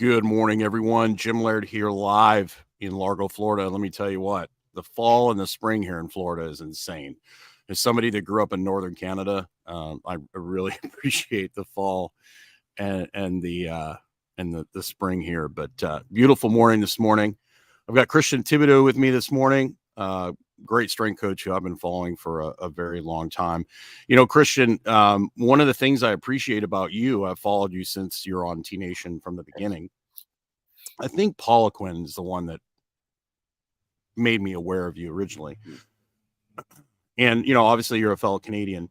Good morning, everyone. Jim Laird here live in Largo, Florida. Let me tell you what, the fall and the spring here in Florida is insane. As somebody that grew up in northern Canada, um, I really appreciate the fall and and the uh, and the, the spring here. But uh, beautiful morning this morning. I've got Christian Thibaudeau with me this morning. Uh, great strength coach who I've been following for a, a very long time. You know, Christian, um, one of the things I appreciate about you, I've followed you since you're on T Nation from the beginning. I think Poliquin is the one that made me aware of you originally. Mm-hmm. And, you know, obviously you're a fellow Canadian.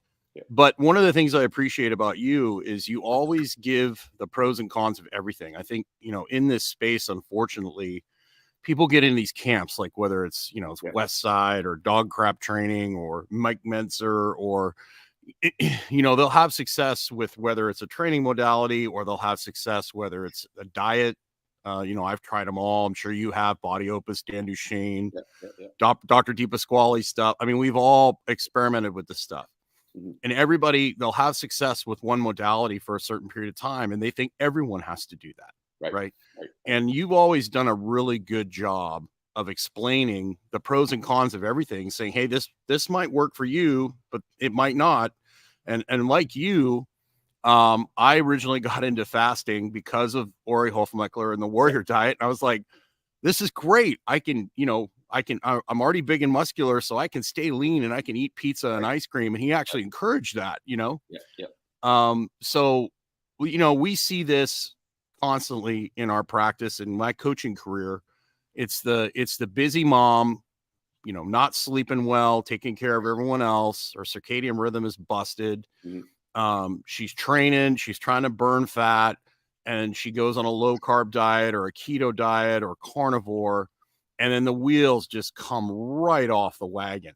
But one of the things I appreciate about you is you always give the pros and cons of everything. I think, you know, in this space, unfortunately, people get in these camps, like whether it's you know it's yeah. West Side or DoggCrapp Training or Mike Mentzer or you know they'll have success with whether it's a training modality or they'll have success whether it's a diet. Uh, you know, I've tried them all. I'm sure you have Body Opus, Dan Duchaine, yeah, yeah, Doc, Dr. Di Pasquale stuff. I mean, we've all experimented with this stuff. Mm-hmm. And everybody, they'll have success with one modality for a certain period of time, and they think everyone has to do that. Right. right. right. And you've always done a really good job of explaining the pros and cons of everything, saying, "Hey, this this might work for you, but it might not." And and like you, um, I originally got into fasting because of Ori Hofmekler and the Warrior Diet. And I was like, "This is great. I can, you know, I can. I'm already big and muscular, so I can stay lean and I can eat pizza and ice cream." And he actually encouraged that, you know. Yeah. Yeah. Um. So, you know, we see this constantly in our practice in my coaching career it's the it's the busy mom you know not sleeping well taking care of everyone else her circadian rhythm is busted mm-hmm. um, she's training she's trying to burn fat and she goes on a low carb diet or a keto diet or carnivore and then the wheels just come right off the wagon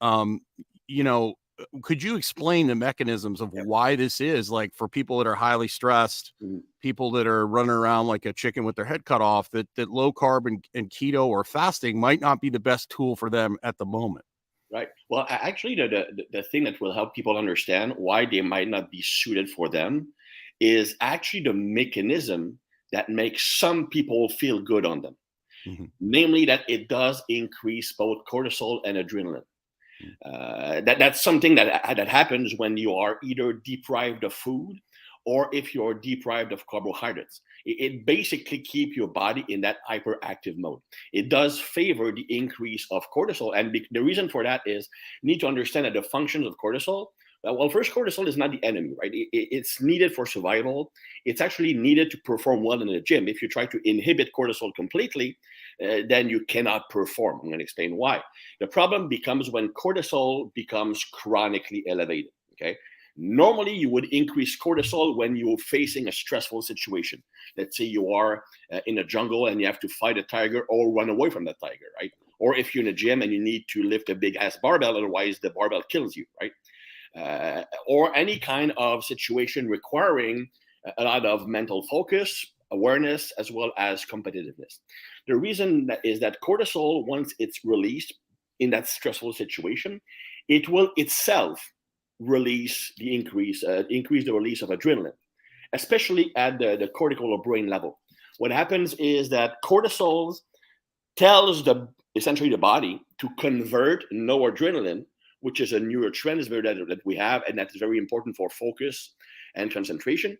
um, you know could you explain the mechanisms of why this is? Like for people that are highly stressed mm-hmm. people that are running around like a chicken with their head cut off that that low carb and, and keto or fasting might not be the best tool for them at the moment. Right. Well actually the, the the thing that will help people understand why they might not be suited for them is actually the mechanism that makes some people feel good on them. Mm-hmm. namely that it does increase both cortisol and adrenaline uh, that that's something that that happens when you are either deprived of food or if you're deprived of carbohydrates. It, it basically keeps your body in that hyperactive mode. It does favor the increase of cortisol, and be, the reason for that is you need to understand that the functions of cortisol uh, well, first, cortisol is not the enemy, right? It, it's needed for survival. It's actually needed to perform well in the gym. If you try to inhibit cortisol completely, uh, then you cannot perform. I'm going to explain why. The problem becomes when cortisol becomes chronically elevated. Okay. Normally, you would increase cortisol when you're facing a stressful situation. Let's say you are uh, in a jungle and you have to fight a tiger or run away from that tiger, right? Or if you're in a gym and you need to lift a big ass barbell, otherwise the barbell kills you, right? uh, or any kind of situation requiring a lot of mental focus, awareness, as well as competitiveness. The reason that is that cortisol, once it's released in that stressful situation, it will itself release the increase, uh, increase the release of adrenaline, especially at the, the cortical or brain level. What happens is that cortisol tells the essentially the body to convert noradrenaline which is a neurotransmitter that, that we have, and that's very important for focus and concentration.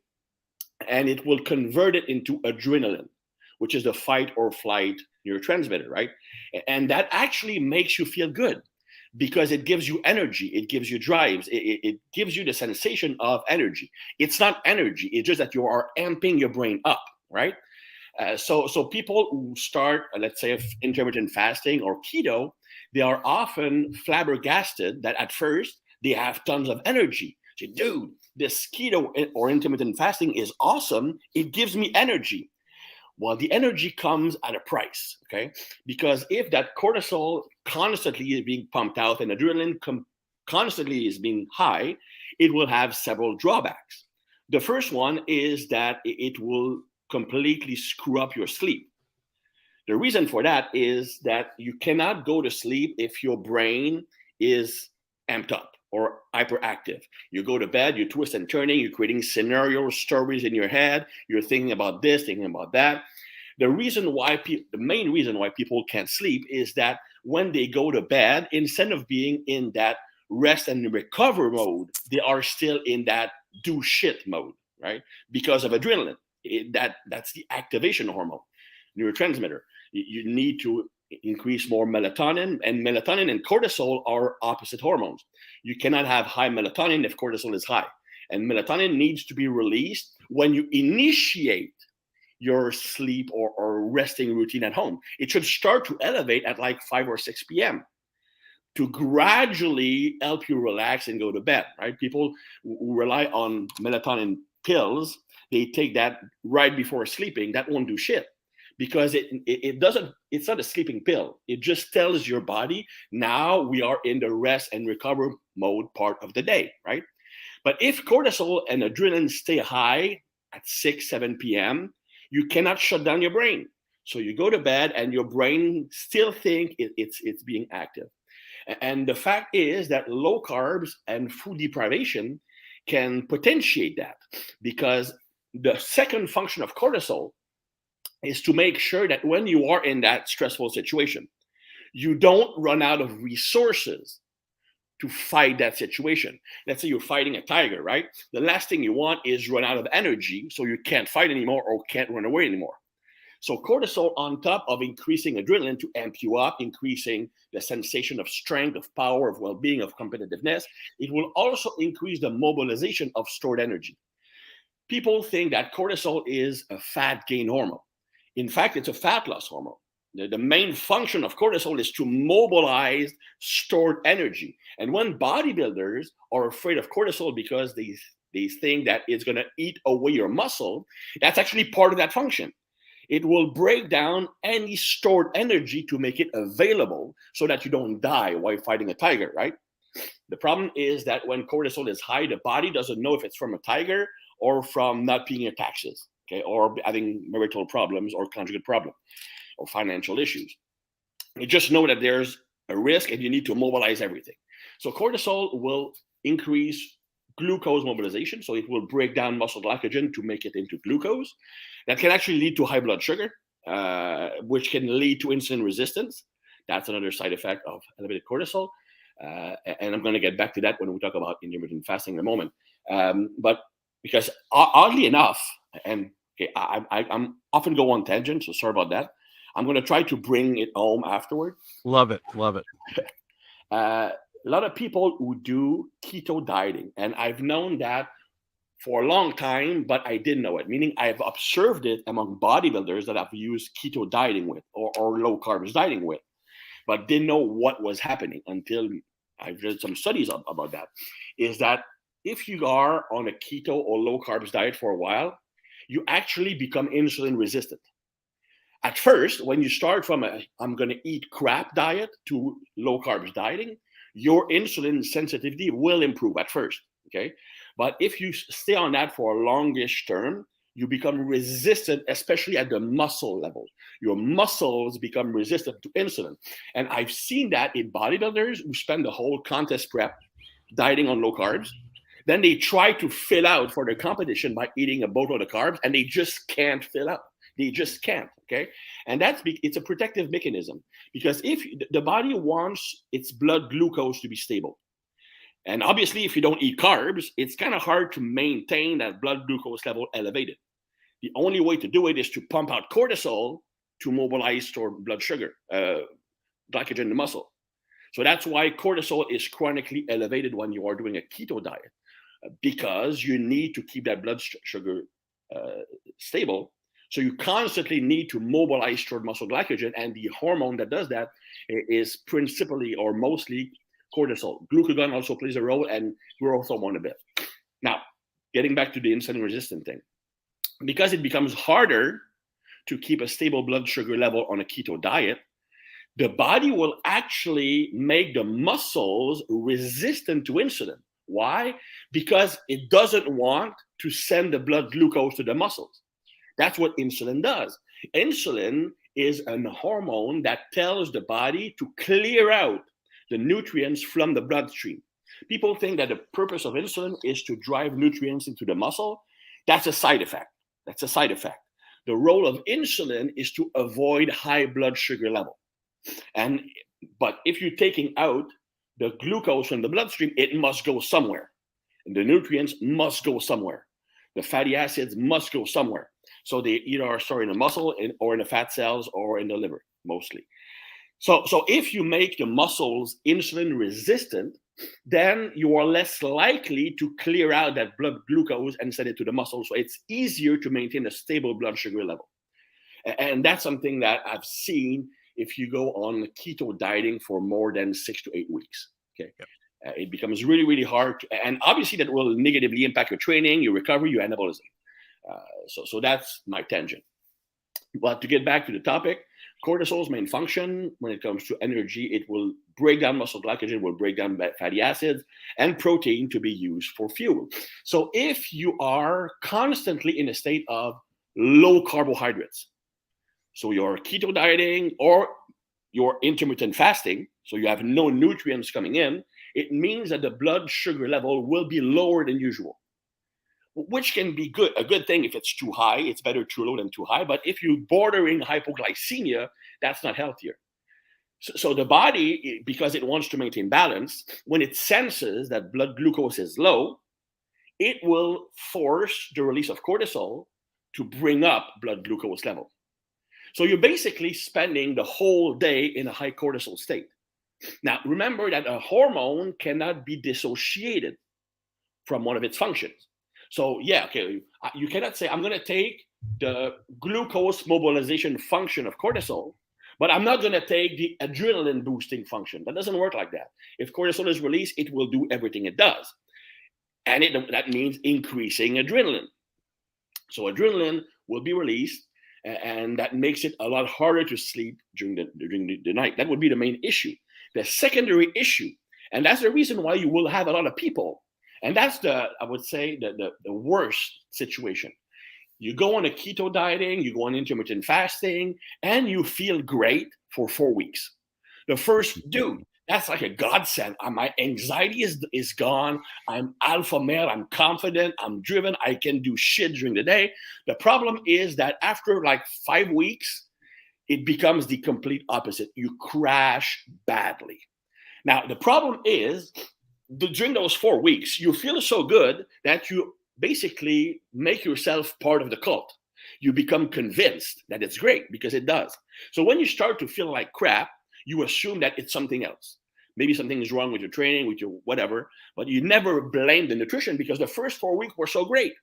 And it will convert it into adrenaline, which is the fight or flight neurotransmitter, right? And that actually makes you feel good because it gives you energy, it gives you drives, it, it, gives you the sensation of energy. It's not energy, it's just that you are amping your brain up, right? Uh, so, so people who start, uh, let's say, intermittent fasting or keto, they are often flabbergasted that at first they have tons of energy. Say, dude, this keto or intermittent fasting is awesome. It gives me energy. Well, the energy comes at a price, okay? Because if that cortisol constantly is being pumped out and adrenaline com- constantly is being high, it will have several drawbacks. The first one is that it will completely screw up your sleep. The reason for that is that you cannot go to sleep if your brain is amped up. Or hyperactive. You go to bed, you twist and turning, you're creating scenario stories in your head, you're thinking about this, thinking about that. The reason why people, the main reason why people can't sleep is that when they go to bed, instead of being in that rest and recover mode, they are still in that do shit mode, right? Because of adrenaline. It, that that's the activation hormone, neurotransmitter. You, you need to increase more melatonin, and melatonin and cortisol are opposite hormones. You cannot have high melatonin if cortisol is high. And melatonin needs to be released when you initiate your sleep or, or resting routine at home. It should start to elevate at like 5 or 6 p.m. to gradually help you relax and go to bed, right? People who rely on melatonin pills, they take that right before sleeping. That won't do shit because it, it, it doesn't it's not a sleeping pill. It just tells your body now we are in the rest and recover mode part of the day right? But if cortisol and adrenaline stay high at 6 7 p.m you cannot shut down your brain. So you go to bed and your brain still think it, it's it's being active. And the fact is that low carbs and food deprivation can potentiate that because the second function of cortisol is to make sure that when you are in that stressful situation, you don't run out of resources to fight that situation. Let's say you're fighting a tiger, right? The last thing you want is run out of energy so you can't fight anymore or can't run away anymore. So cortisol on top of increasing adrenaline to amp you up, increasing the sensation of strength, of power, of well-being, of competitiveness, it will also increase the mobilization of stored energy. People think that cortisol is a fat gain hormone. In fact, it's a fat loss hormone. The, the main function of cortisol is to mobilize stored energy. And when bodybuilders are afraid of cortisol because they, they think that it's going to eat away your muscle, that's actually part of that function. It will break down any stored energy to make it available so that you don't die while fighting a tiger, right? The problem is that when cortisol is high, the body doesn't know if it's from a tiger or from not paying your taxes okay, or having marital problems or conjugal problem or financial issues. You just know that there's a risk and you need to mobilize everything. So cortisol will increase glucose mobilization. So it will break down muscle glycogen to make it into glucose. That can actually lead to high blood sugar, uh, which can lead to insulin resistance. That's another side effect of elevated cortisol. Uh, and I'm going to get back to that when we talk about intermittent fasting in a moment. Um, but because oddly enough, and I, I, I'm often go on tangent, so sorry about that. I'm going to try to bring it home afterward. Love it, love it. uh, a lot of people who do keto dieting, and I've known that for a long time, but I didn't know it. Meaning, I've observed it among bodybuilders that I've used keto dieting with or, or low carbs dieting with, but didn't know what was happening until I've read some studies about that. Is that if you are on a keto or low carbs diet for a while, you actually become insulin resistant. At first, when you start from a I'm going to eat crap diet to low carbs dieting, your insulin sensitivity will improve at first. Okay. But if you stay on that for a longish term, you become resistant, especially at the muscle level. Your muscles become resistant to insulin. And I've seen that in bodybuilders who spend the whole contest prep dieting on low carbs then they try to fill out for the competition by eating a boatload of carbs, and they just can't fill out. They just can't. Okay, and that's it's a protective mechanism because if the body wants its blood glucose to be stable, and obviously if you don't eat carbs, it's kind of hard to maintain that blood glucose level elevated. The only way to do it is to pump out cortisol to mobilize stored blood sugar, uh, glycogen in the muscle. So that's why cortisol is chronically elevated when you are doing a keto diet because you need to keep that blood sugar uh, stable. So you constantly need to mobilize stored muscle glycogen, and the hormone that does that is principally or mostly cortisol. Glucagon also plays a role, and growth hormone a bit. Now, getting back to the insulin resistant thing, because it becomes harder to keep a stable blood sugar level on a keto diet, the body will actually make the muscles resistant to insulin. Why? Because it doesn't want to send the blood glucose to the muscles. That's what insulin does. Insulin is an hormone that tells the body to clear out the nutrients from the bloodstream. People think that the purpose of insulin is to drive nutrients into the muscle. That's a side effect. That's a side effect. The role of insulin is to avoid high blood sugar level. And but if you're taking out the glucose from the bloodstream, it must go somewhere. And the nutrients must go somewhere. The fatty acids must go somewhere. So they either are stored in the muscle in, or in the fat cells or in the liver, mostly. So, so if you make the muscles insulin resistant, then you are less likely to clear out that blood glucose and send it to the muscle. So it's easier to maintain a stable blood sugar level. And that's something that I've seen if you go on keto dieting for more than six to eight weeks. Okay. Yep. Uh, it becomes really, really hard. To, and obviously, that will negatively impact your training, your recovery, your anabolism. Uh, so, so that's my tangent. But to get back to the topic, cortisol's main function when it comes to energy, it will break down muscle glycogen, will break down fatty acids and protein to be used for fuel. So if you are constantly in a state of low carbohydrates, so you're keto dieting or you're intermittent fasting, so you have no nutrients coming in, it means that the blood sugar level will be lower than usual. Which can be good a good thing if it's too high it's better too low than too high but if you're bordering hypoglycemia that's not healthier. So, so, the body because it wants to maintain balance when it senses that blood glucose is low it will force the release of cortisol to bring up blood glucose level so you're basically spending the whole day in a high cortisol state now remember that a hormone cannot be dissociated from one of its functions so yeah, okay, you uh, cannot say I'm going to take the glucose mobilization function of cortisol, but I'm not going to take the adrenaline boosting function. That doesn't work like that. If cortisol is released, it will do everything it does, and it, that means increasing adrenaline. So adrenaline will be released, and that makes it a lot harder to sleep during the during the, the night. That would be the main issue. The secondary issue, and that's the reason why you will have a lot of people and that's the, I would say, the, the, the worst situation. You go on a keto dieting, you go on intermittent fasting, and you feel great for four weeks. The first, mm-hmm. dude, that's like a godsend. Uh, my anxiety is, is gone. I'm alpha male. I'm confident. I'm driven. I can do shit during the day. The problem is that after like five weeks, it becomes the complete opposite. You crash badly. Now, the problem is during those four weeks, you feel so good that you basically make yourself part of the cult. You become convinced that it's great because it does. So when you start to feel like crap, you assume that it's something else. Maybe something is wrong with your training, with your whatever, but you never blame the nutrition because the first four weeks were so great.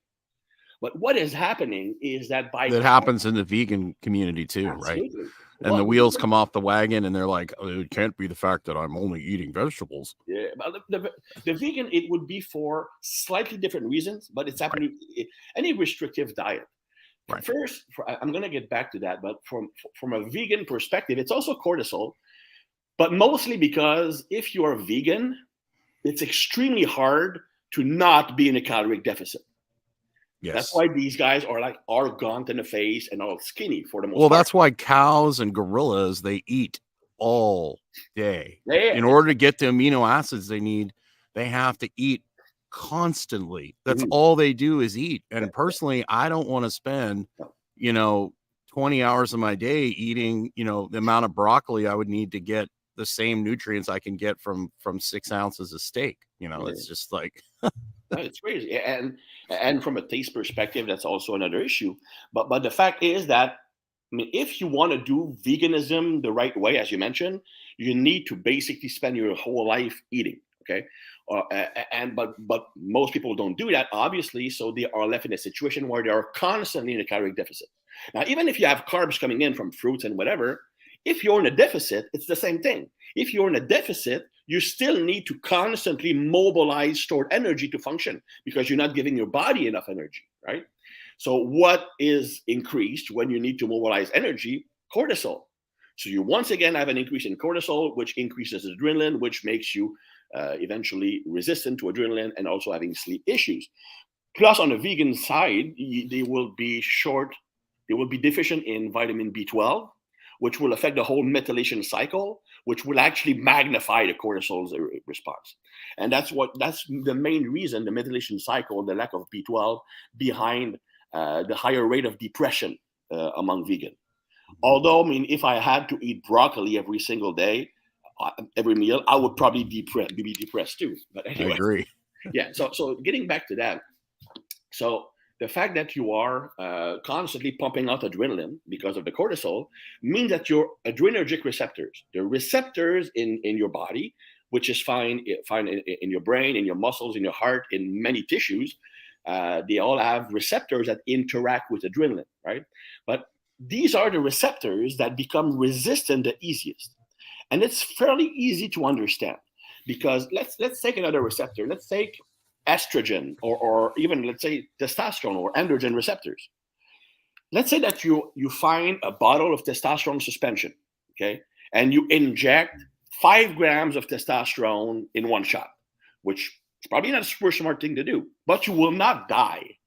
But what is happening is that by that happens in the vegan community too, absolutely. right? and well, the wheels come off the wagon and they're like oh, it can't be the fact that i'm only eating vegetables yeah but the, the, the vegan it would be for slightly different reasons but it's happening right. any restrictive diet right. first i'm going to get back to that but from from a vegan perspective it's also cortisol but mostly because if you are vegan it's extremely hard to not be in a caloric deficit Yes. That's why these guys are like are gaunt in the face and all skinny for the most part. Well, part. that's why cows and gorillas they eat all day. Yeah. In order to get the amino acids they need, they have to eat constantly. That's mm-hmm. all they do is eat. And personally, I don't want to spend, you know, 20 hours of my day eating, you know, the amount of broccoli I would need to get the same nutrients I can get from from six ounces of steak. You know, yeah. it's just like it's crazy. And and from a taste perspective, that's also another issue. But but the fact is that I mean, if you want to do veganism the right way, as you mentioned, you need to basically spend your whole life eating. Okay, uh, and but but most people don't do that, obviously. So they are left in a situation where they are constantly in a calorie deficit. Now, even if you have carbs coming in from fruits and whatever, if you're in a deficit, it's the same thing. If you're in a deficit, you still need to constantly mobilize stored energy to function because you're not giving your body enough energy, right? So, what is increased when you need to mobilize energy? Cortisol. So, you once again have an increase in cortisol, which increases adrenaline, which makes you uh, eventually resistant to adrenaline and also having sleep issues. Plus, on the vegan side, they will be short, they will be deficient in vitamin B12, which will affect the whole methylation cycle, which will actually magnify the cortisol's response. And that's what that's the main reason the methylation cycle, the lack of B12 behind uh, the higher rate of depression uh, among vegan. Although, I mean, if I had to eat broccoli every single day, uh, every meal, I would probably depre- be depressed too. But anyway, I agree. yeah. So, so getting back to that, so the fact that you are uh, constantly pumping out adrenaline because of the cortisol means that your adrenergic receptors, the receptors in in your body, which is fine, fine in, in your brain, in your muscles, in your heart, in many tissues, uh, they all have receptors that interact with adrenaline, right? But these are the receptors that become resistant the easiest. And it's fairly easy to understand because let's let's take another receptor. Let's take estrogen or, or even let's say testosterone or androgen receptors. Let's say that you you find a bottle of testosterone suspension, okay, and you inject five grams of testosterone in one shot, which is probably not a super smart thing to do, but you will not die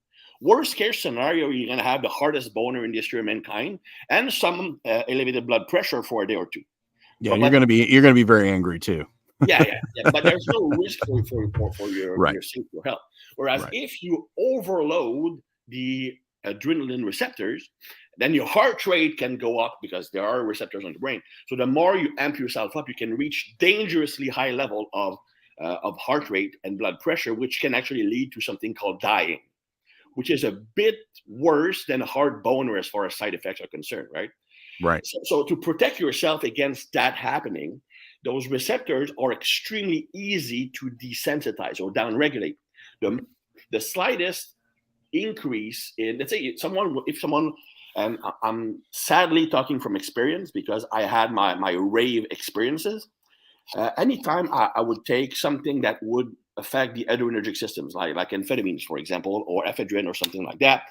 Worst case scenario, you're going to have the hardest boner in the history of mankind and some uh, elevated blood pressure for a day or two. Yeah, but, you're going to be you're going to be very angry too. Yeah, yeah, yeah, but there's no risk for, for, for, for your, right. your or health. Whereas right. if you overload the adrenaline receptors, then your heart rate can go up because there are receptors on the brain. So the more you amp yourself up, you can reach dangerously high level of uh, of heart rate and blood pressure, which can actually lead to something called dying which is a bit worse than a hard boner as far as side effects are concerned, right? Right. So, so to protect yourself against that happening, those receptors are extremely easy to desensitize or downregulate. The, the slightest increase in, let's say, someone, if someone, and I'm sadly talking from experience because I had my, my rave experiences. Uh, anytime I, I would take something that would affect the adrenergic systems, like like amphetamines, for example, or ephedrine or something like that.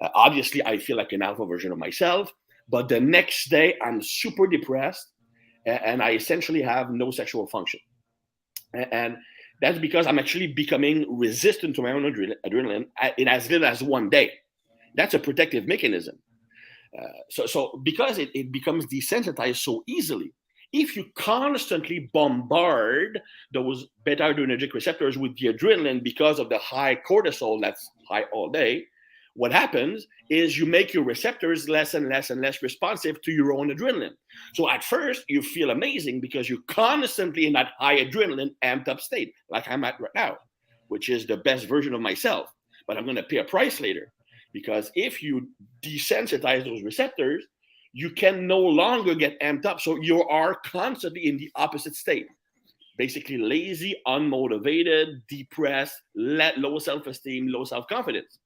Uh, obviously, I feel like an alpha version of myself, but the next day I'm super depressed, and, I essentially have no sexual function, and, that's because I'm actually becoming resistant to my own adrenaline in as little as one day. That's a protective mechanism. Uh, so, so because it, it becomes desensitized so easily, if you constantly bombard those beta adrenergic receptors with the adrenaline because of the high cortisol that's high all day, what happens is you make your receptors less and less and less responsive to your own adrenaline. So at first, you feel amazing because you're constantly in that high adrenaline, amped up state, like I'm at right now, which is the best version of myself. But I'm going to pay a price later because if you desensitize those receptors, you can no longer get amped up. So you are constantly in the opposite state. Basically, lazy, unmotivated, depressed, low self esteem, low self confidence.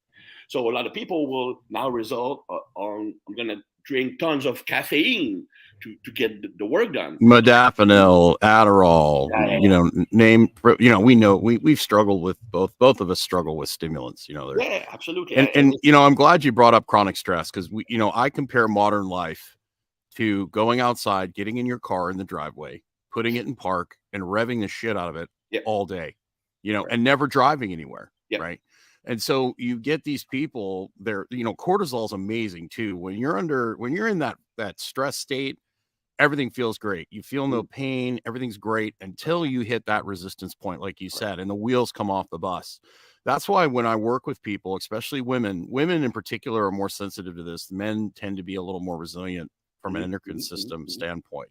So a lot of people will now result uh, on I'm going to drink tons of caffeine to, to get the work done. Modafinil, Adderall, yeah, yeah, you know, name, you know, we know we, we've struggled with both, both of us struggle with stimulants, you know, yeah, absolutely. And, and, you know, I'm glad you brought up chronic stress because we, you know, I compare modern life to going outside, getting in your car in the driveway, putting it in park and revving the shit out of it all day, you know, right. and never driving anywhere. Yeah. Right. And so you get these people there, you know, cortisol is amazing too. When you're under, when you're in that, that stress state, everything feels great. You feel no mm-hmm. pain. Everything's great until you hit that resistance point, like you said, and the wheels come off the bus. That's why when I work with people, especially women, women in particular are more sensitive to this. Men tend to be a little more resilient from an mm-hmm, endocrine system mm-hmm. standpoint.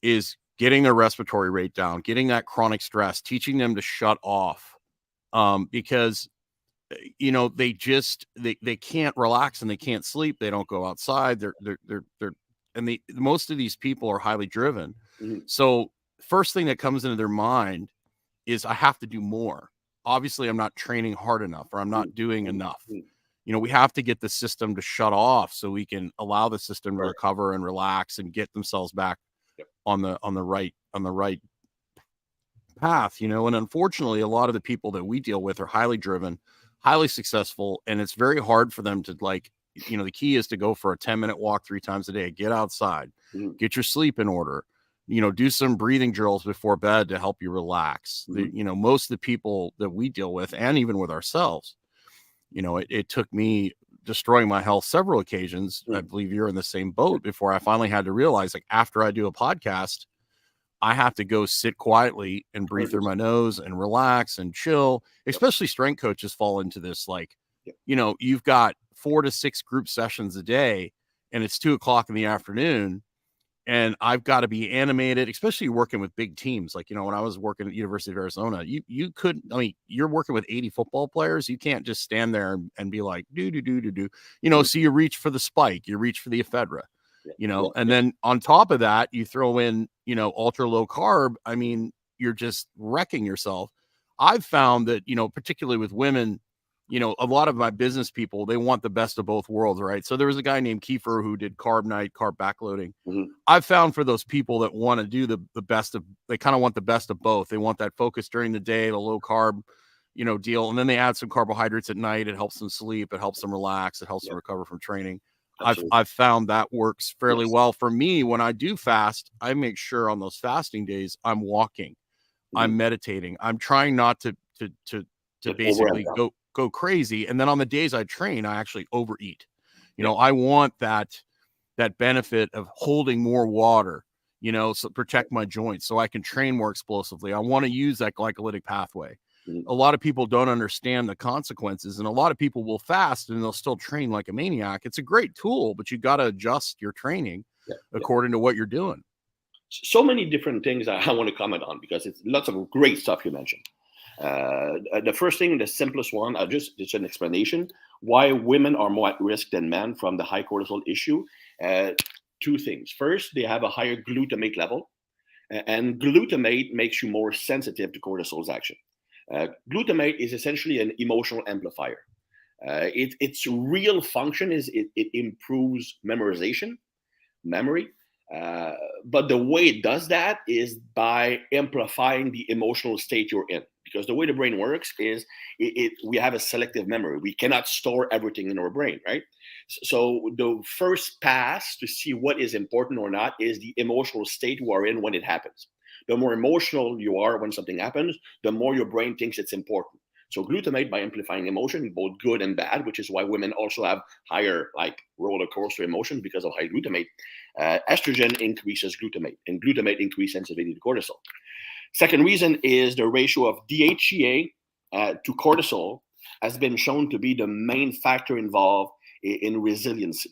Is getting their respiratory rate down, getting that chronic stress, teaching them to shut off. Um, because you know they just they they can't relax and they can't sleep they don't go outside they're they're they're, they're and the most of these people are highly driven. Mm-hmm. So first thing that comes into their mind is I have to do more. Obviously, I'm not training hard enough or I'm not mm-hmm. doing mm-hmm. enough. You know, we have to get the system to shut off so we can allow the system to recover and relax and get themselves back on the on the right on the right path, you know. And unfortunately, a lot of the people that we deal with are highly driven, highly successful, and it's very hard for them to like you know the key is to go for a 10 minute walk three times a day get outside mm-hmm. get your sleep in order you know do some breathing drills before bed to help you relax mm-hmm. the, you know most of the people that we deal with and even with ourselves you know it, it took me destroying my health several occasions i believe you're in the same boat before i finally had to realize like after i do a podcast I have to go sit quietly and breathe through my nose and relax and chill. Especially strength coaches fall into this. Like, you know, you've got four to six group sessions a day, and it's two o'clock in the afternoon, and I've got to be animated, especially working with big teams. Like, you know, when I was working at University of Arizona, you you couldn't, I mean, you're working with 80 football players. You can't just stand there and, and be like, do do do do do. You know, so you reach for the spike, you reach for the ephedra you know and then on top of that you throw in you know ultra low carb i mean you're just wrecking yourself. I've found that you know particularly with women you know a lot of my business people they want the best of both worlds right? So there was a guy named kiefer who did Carb Nite carb backloading. Mhm. i've found for those people that want to do the the best of they kind of want the best of both. They want that focus during the day the low carb you know deal and then they add some carbohydrates at night. It helps them sleep it helps them relax it helps them recover from training I've I've found that works fairly Yes. well for me when I do fast. I make sure on those fasting days I'm walking, I'm meditating, I'm trying not to to to to Get basically go go crazy. And then on the days I train, I actually overeat. You know, I want that that benefit of holding more water. You know, so protect my joints so I can train more explosively. I want to use that glycolytic pathway. A lot of people don't understand the consequences, and a lot of people will fast and they'll still train like a maniac. It's a great tool, but you got to adjust your training Yeah, yeah. according to what you're doing. so many different things I, I want to comment on because it's lots of great stuff you mentioned. Uh, the first thing, the simplest one, I just it's an explanation why women are more at risk than men from the high cortisol issue. Uh, two things. First, they have a higher glutamate level, and glutamate makes you more sensitive to cortisol's action. Uh, glutamate is essentially an emotional amplifier. Uh, it, its real function is it, it improves memorization, memory, uh, but the way it does that is by amplifying the emotional state you're in. Because the way the brain works is it, it we have a selective memory. We cannot store everything in our brain, right? So the first pass to see what is important or not is the emotional state you are in when it happens. The more emotional you are when something happens, the more your brain thinks it's important. So glutamate by amplifying emotion, both good and bad, which is why women also have higher like roller coaster emotion because of high glutamate. Uh, estrogen increases glutamate, and glutamate increases sensitivity to cortisol. Second reason is the ratio of DHEA uh, to cortisol has been shown to be the main factor involved i- in resiliency.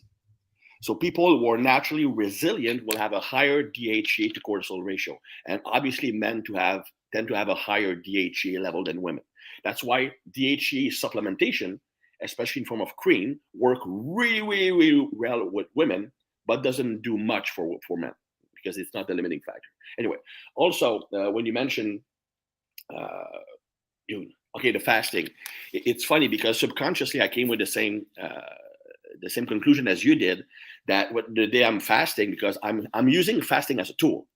So people who are naturally resilient will have a higher DHEA to cortisol ratio, and obviously men to have tend to have a higher DHEA level than women. That's why DHEA supplementation, especially in form of cream, work really, really, really well with women, but doesn't do much for for men because it's not the limiting factor. Anyway, also uh, when you mention, uh, you okay, the fasting, it's funny because subconsciously I came with the same uh, the same conclusion as you did that the day I'm fasting because I'm I'm using fasting as a tool.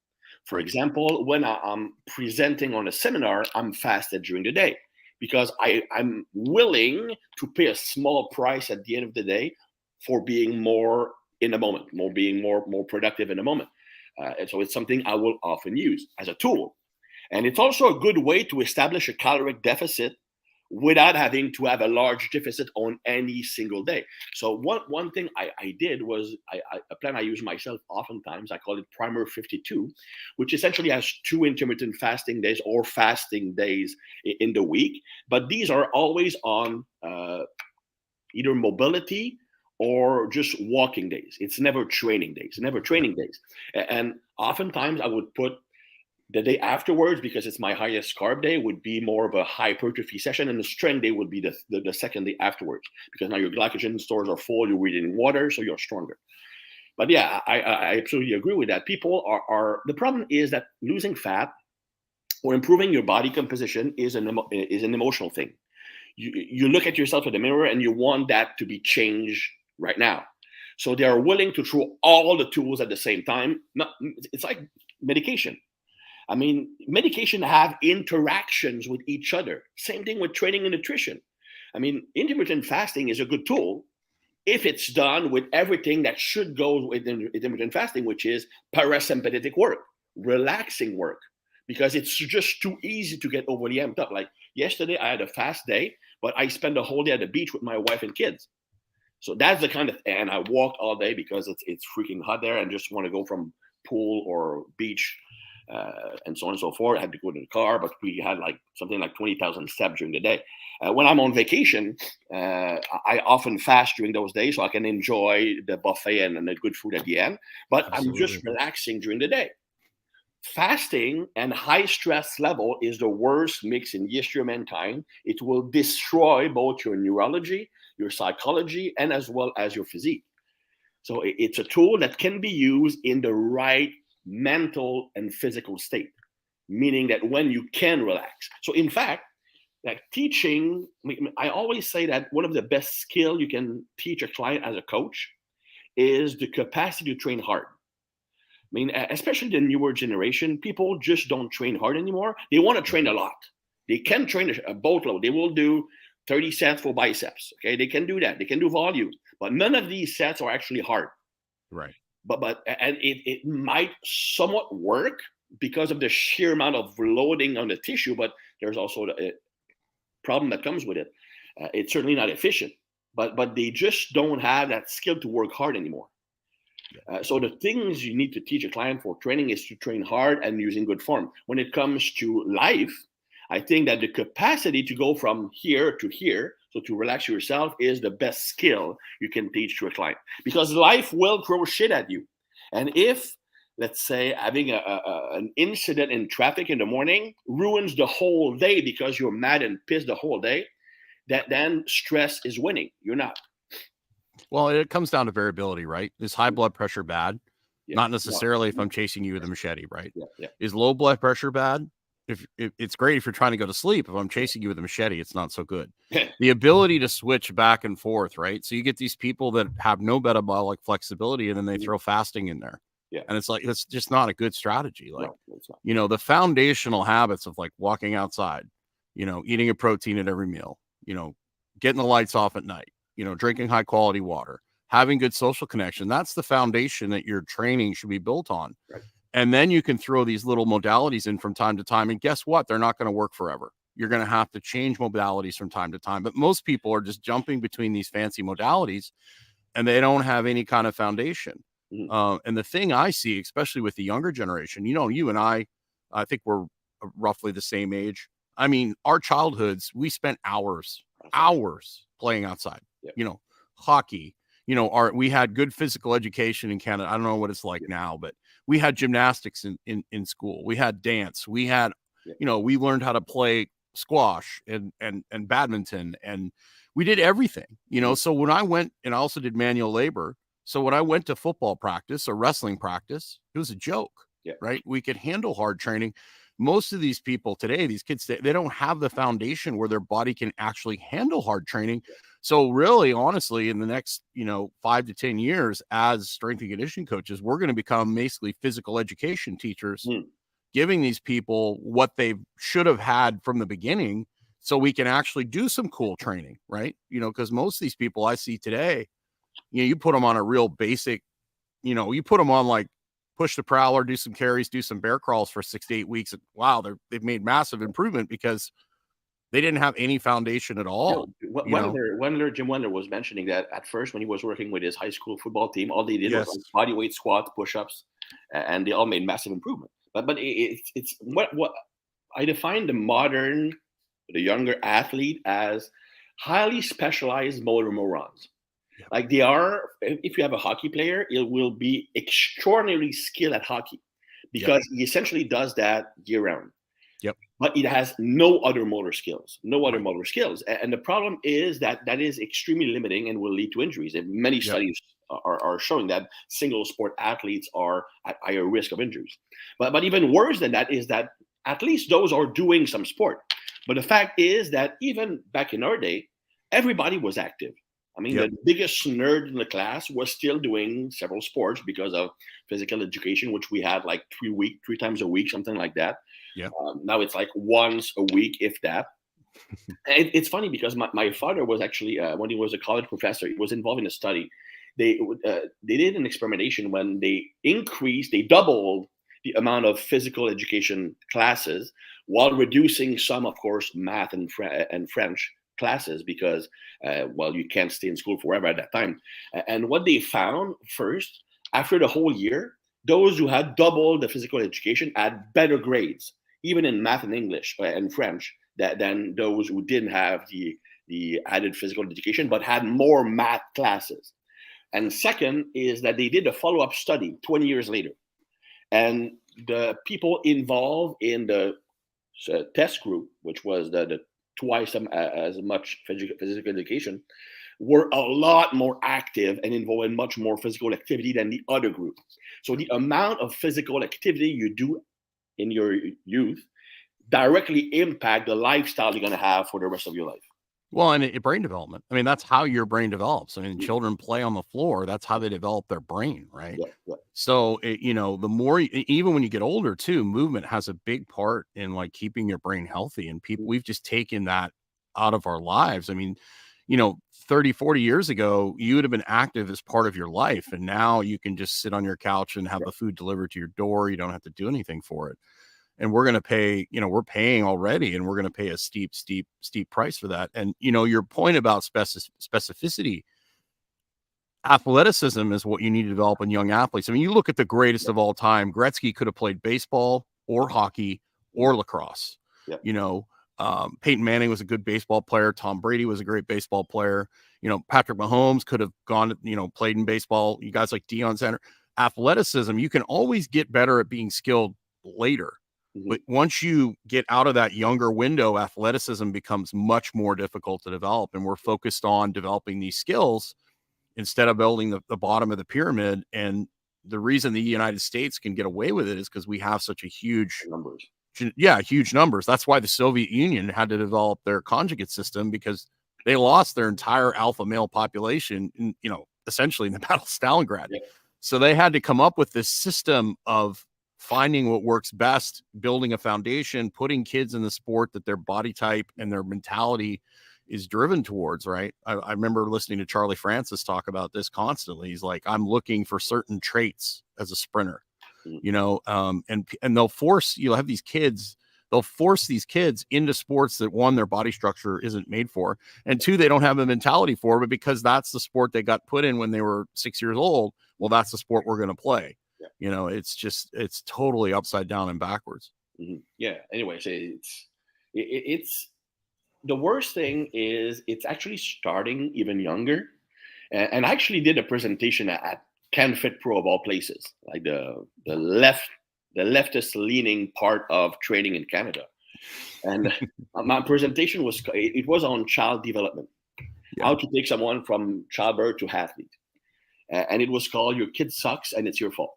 For example, when I'm presenting on a seminar, I'm fasted during the day because I, I'm willing to pay a small price at the end of the day for being more in the moment, more being more more productive in the moment. Uh, and so it's something I will often use as a tool. And it's also a good way to establish a caloric deficit without having to have a large deficit on any single day. So one one thing I, I did was I, I, a plan I use myself oftentimes. I call it Primer 52, which essentially has two intermittent fasting days or fasting days in the week. But these are always on uh, either mobility or just walking days. It's never training days, never training days. And oftentimes I would put the day afterwards, because it's my highest carb day, would be more of a hypertrophy session, and the strength day would be the, the, the second day afterwards, because now your glycogen stores are full, you're eating water, so you're stronger. But yeah, I, I absolutely agree with that. People are, are the problem is that losing fat or improving your body composition is an is an emotional thing. You you look at yourself in the mirror and you want that to be changed right now. So they are willing to throw all the tools at the same time. Not, it's like medication. I mean, medication have interactions with each other. Same thing with training and nutrition. I mean, intermittent fasting is a good tool if it's done with everything that should go with intermittent fasting, which is parasympathetic work, relaxing work, because it's just too easy to get overly amped up. Like yesterday, I had a fast day, but I spent the whole day at the beach with my wife and kids. So that's the kind of, and I walked all day because it's it's freaking hot there, and just want to go from pool or beach uh, and so on and so forth. I had to go to the car, but we had like something like 20,000 steps during the day. Uh, when I'm on vacation, uh, I often fast during those days so I can enjoy the buffet and, and the good food at the end, but Absolutely. I'm just relaxing during the day. Fasting and high stress level is the worst mix in the history of mankind. It will destroy both your neurology, your psychology, and as well as your physique. So it's a tool that can be used in the right mental and physical state, meaning that when you can relax. So, in fact, like teaching, I always say that one of the best skill you can teach a client as a coach is the capacity to train hard. I mean, especially the newer generation, people just don't train hard anymore. They want to train a lot. They can train a boatload. They will do 30 sets for biceps. Okay, they can do that. They can do volume, but none of these sets are actually hard. Right but but and it, it might somewhat work because of the sheer amount of loading on the tissue but there's also a problem that comes with it. Uh, it's certainly not efficient but but they just don't have that skill to work hard anymore. Uh, so the things you need to teach a client for training is to train hard and using good form. When it comes to life i think that the capacity to go from here to here so to relax yourself is the best skill you can teach to a client because life will throw shit at you. And if let's say having a, a, an incident in traffic in the morning ruins the whole day because you're mad and pissed the whole day, that then stress is winning. You're not. Well, it comes down to variability, right? Is high mm-hmm. blood pressure bad? Yeah. Not necessarily if mm-hmm. I'm chasing you with a machete, right? Yeah. Is low blood pressure bad? If, if, it's great if you're trying to go to sleep. If I'm chasing you with a machete, it's not so good. the ability to switch back and forth, right? So you get these people that have no metabolic flexibility, and then they mm-hmm. throw fasting in there. Yeah. And it's like it's just not a good strategy. Like, no, you know, the foundational habits of like walking outside, you know, eating a protein at every meal, you know, getting the lights off at night, you know, drinking high quality water, having good social connection. That's the foundation that your training should be built on. Right. And then you can throw these little modalities in from time to time. And guess what? They're not going to work forever. You're going to have to change modalities from time to time. But most people are just jumping between these fancy modalities and they don't have any kind of foundation. Mm-hmm. Uh, and the thing I see, especially with the younger generation, you know, you and I, I think we're uh, roughly the same age. I mean, our childhoods, we spent hours, hours playing outside, yep. you know, hockey, you know, our, we had good physical education in Canada. I don't know what it's like now, but we had gymnastics in, in, in school. We had dance. We had, you know, we learned how to play squash and, and, and badminton and we did everything, you know? Mm-hmm. So when I went and I also did manual labor. So when I went to football practice or wrestling practice, it was a joke, yeah. right? We could handle hard training. Most of these people today, these kids, they, they don't have the foundation where their body can actually handle hard training. So really, honestly, in the next, you know, five to 10 years as strength and conditioning coaches, we're going to become basically physical education teachers, mm. giving these people what they should have had from the beginning so we can actually do some cool training, right? You know, because most of these people I see today, you know, you put them on a real basic, you know, you put them on like push the prowler, do some carries, do some bear crawls for six to eight weeks. And wow, they're they've made massive improvement because they didn't have any foundation at all. No, Wendler, Wendler, Jim Wendler was mentioning that at first when he was working with his high school football team, all they did yes. was body weight squats, push-ups, and they all made massive improvement. But but it, it's what what I define the modern, the younger athlete as highly specialized motor neurons. Yeah. Like they are, if you have a hockey player, it will be extraordinarily skilled at hockey because he essentially does that year round. Yep. But it has no other motor skills, no other motor skills. And the problem is that that is extremely limiting and will lead to injuries. And many yep. studies are, are showing that single sport athletes are at higher risk of injuries. But, but even worse than that is that at least those are doing some sport. But the fact is that even back in our day, everybody was active. I mean, yep. the biggest nerd in the class was still doing several sports because of physical education, which we had like three week, three times a week, something like that. Yeah. Um, now it's like once a week, if that. it, it's funny because my, my father was actually uh, when he was a college professor, he was involved in a study. They uh, they did an experimentation when they increased, they doubled the amount of physical education classes while reducing some, of course, math and and French classes because uh, well you can't stay in school forever at that time. And what they found first after the whole year those who had double the physical education had better grades, even in math and English uh, and French, that, than those who didn't have the, the added physical education but had more math classes. And second is that they did a follow up study 20 years later. And the people involved in the uh, test group, which was the, the twice as much physical education, were a lot more active and involved in much more physical activity than the other group. So the amount of physical activity you do in your youth directly impact the lifestyle you're going to have for the rest of your life. Well, and it, brain development. I mean, that's how your brain develops. I mean, mm-hmm. children play on the floor. That's how they develop their brain, right? Yeah, yeah. So, it, you know, the more, even when you get older, too, movement has a big part in like keeping your brain healthy. And people, mm-hmm. we've just taken that out of our lives. I mean, you know, 30, 40 years ago, you would have been active as part of your life. And now you can just sit on your couch and have the food delivered to your door. You don't have to do anything for it and we're going to pay you know we're paying already and we're going to pay a steep steep steep price for that and you know your point about specific, specificity athleticism is what you need to develop in young athletes i mean you look at the greatest of all time gretzky could have played baseball or hockey or lacrosse yep. you know um, Peyton Manning was a good baseball player. Tom Brady was a great baseball player. You know, Patrick Mahomes could have gone, you know, played in baseball. You guys like Deion Sanders. Athleticism, you can always get better at being skilled later. Mm-hmm. But once you get out of that younger window, athleticism becomes much more difficult to develop. And we're focused on developing these skills instead of building the, the bottom of the pyramid. And the reason the United States can get away with it is because we have such a huge numbers. Yeah, huge numbers. That's why the Soviet Union had to develop their conjugate system because they lost their entire alpha male population, in, you know, essentially in the Battle of Stalingrad. Yeah. So they had to come up with this system of finding what works best, building a foundation, putting kids in the sport that their body type and their mentality is driven towards, right? I, I, remember listening to Charlie Francis talk about this constantly. He's like, I'm looking for certain traits as a sprinter. You know, um, and and they'll force you'll have these kids, they'll force these kids into sports that one, their body structure isn't made for, and two, they don't have a mentality for, but because that's the sport they got put in when they were six years old, well, that's the sport we're going to play yeah. You know, it's just it's totally upside down and backwards. Mm-hmm. Yeah. Anyway, it's it, it's the worst thing is it's actually starting even younger. And, and I actually did a presentation at, at CanFit Pro of all places, like the the left the leftist leaning part of training in Canada. And my presentation was it was on child development, yeah. how to take someone from childbirth to athlete, and it was called "Your Kid Sucks and It's Your Fault."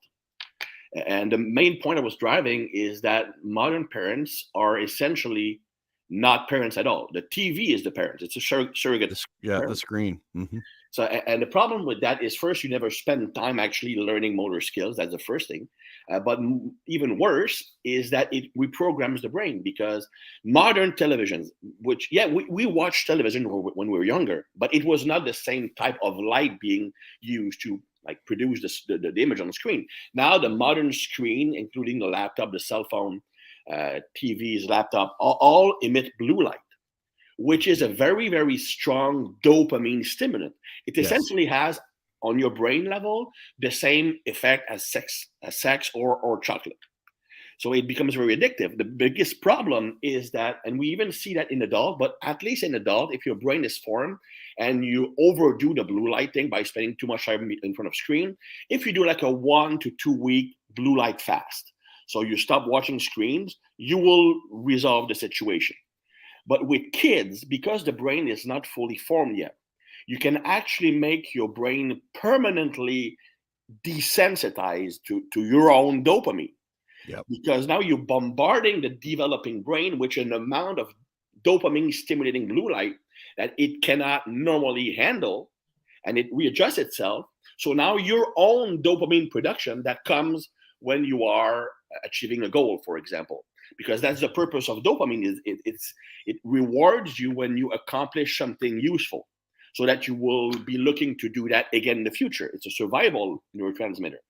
And the main point I was driving is that modern parents are essentially not parents at all. The TV is the parents. It's a sur- surrogate. The, yeah, parent. the screen. Mm-hmm. So, and the problem with that is first, you never spend time actually learning motor skills. That's the first thing. Uh, but m- even worse is that it reprograms the brain because modern televisions, which, yeah, we, we watched television when we were younger, but it was not the same type of light being used to like produce the, the, the, image on the screen. Now the modern screen, including the laptop, the cell phone, uh, TVs, laptop, all, all emit blue light, which is a very, very strong dopamine stimulant. It yes. essentially has on your brain level the same effect as sex, as sex or, or chocolate. So it becomes very addictive. The biggest problem is that, and we even see that in adult, but at least in adult, if your brain is formed and you overdo the blue light thing by spending too much time in front of screen, if you do like a one to two week blue light fast, so you stop watching screens, you will resolve the situation. But with kids, because the brain is not fully formed yet, you can actually make your brain permanently desensitized to, to your own dopamine. Yep. Because now you're bombarding the developing brain with an amount of dopamine stimulating blue light that it cannot normally handle and it readjusts itself. So now your own dopamine production that comes when you are achieving a goal, for example, because that's the purpose of dopamine is it, it's it rewards you when you accomplish something useful so that you will be looking to do that again in the future. It's a survival neurotransmitter.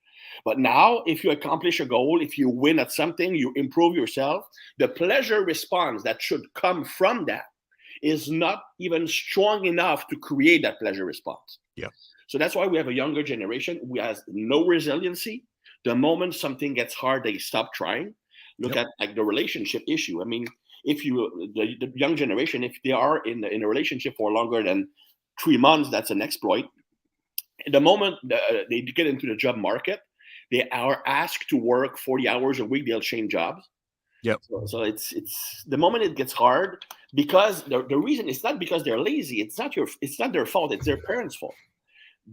But now, if you accomplish a goal, if you win at something, you improve yourself, the pleasure response that should come from that is not even strong enough to create that pleasure response. Yeah. So that's why we have a younger generation who has no resiliency, The moment something gets hard, they stop trying. Look yep. at like the relationship issue. I mean, if you the, the young generation, if they are in in a relationship for longer than three months, that's an exploit. The moment the, they get into the job market, they are asked to work 40 hours a week, they'll change jobs. Yep. So, so, it's it's the moment it gets hard because the, the reason it's not because they're lazy. It's not your it's not their fault. It's their parents' fault.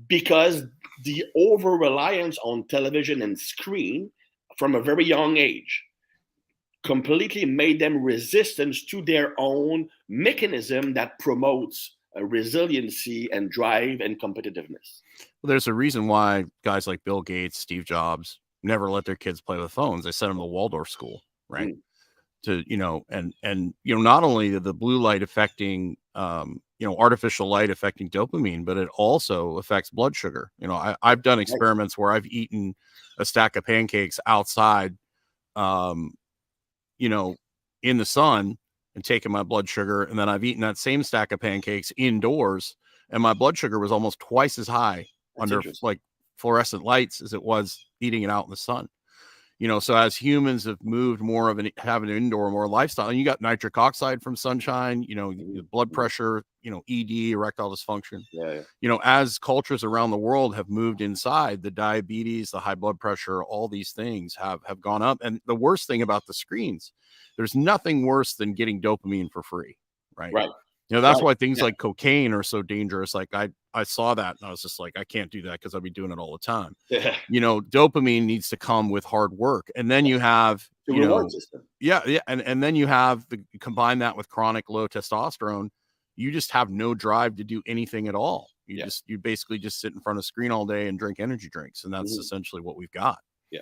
Because the over reliance on television and screen from a very young age completely made them resistance to their own mechanism that promotes resiliency and drive and competitiveness. Well, there's a reason why guys like Bill Gates, Steve Jobs never let their kids play with phones. They sent them to Waldorf school, right? Mm. To you know, and and you know, not only the blue light affecting, um, you know, artificial light affecting dopamine, but it also affects blood sugar. You know, I, I've done experiments where I've eaten a stack of pancakes outside, um, you know, in the sun and taken my blood sugar, and then I've eaten that same stack of pancakes indoors, and my blood sugar was almost twice as high That's under like fluorescent lights as it was eating it out in the sun. You know, so as humans have moved more of an having an indoor more lifestyle, and you got nitric oxide from sunshine, you know, mm-hmm. blood pressure, you know, ED, erectile dysfunction. Yeah, yeah. You know, as cultures around the world have moved inside, the diabetes, the high blood pressure, all these things have have gone up. And the worst thing about the screens, there's nothing worse than getting dopamine for free, right? Right. You know, that's right. why things yeah. like cocaine are so dangerous. Like I I saw that and I was just like, I can't do that because I'll be doing it all the time. Yeah. You know, dopamine needs to come with hard work. And then you have the you know, system. yeah, yeah. And, and then you have the combine that with chronic low testosterone, you just have no drive to do anything at all. You yeah. just you basically just sit in front of screen all day and drink energy drinks. And that's mm-hmm. essentially what we've got. Yeah.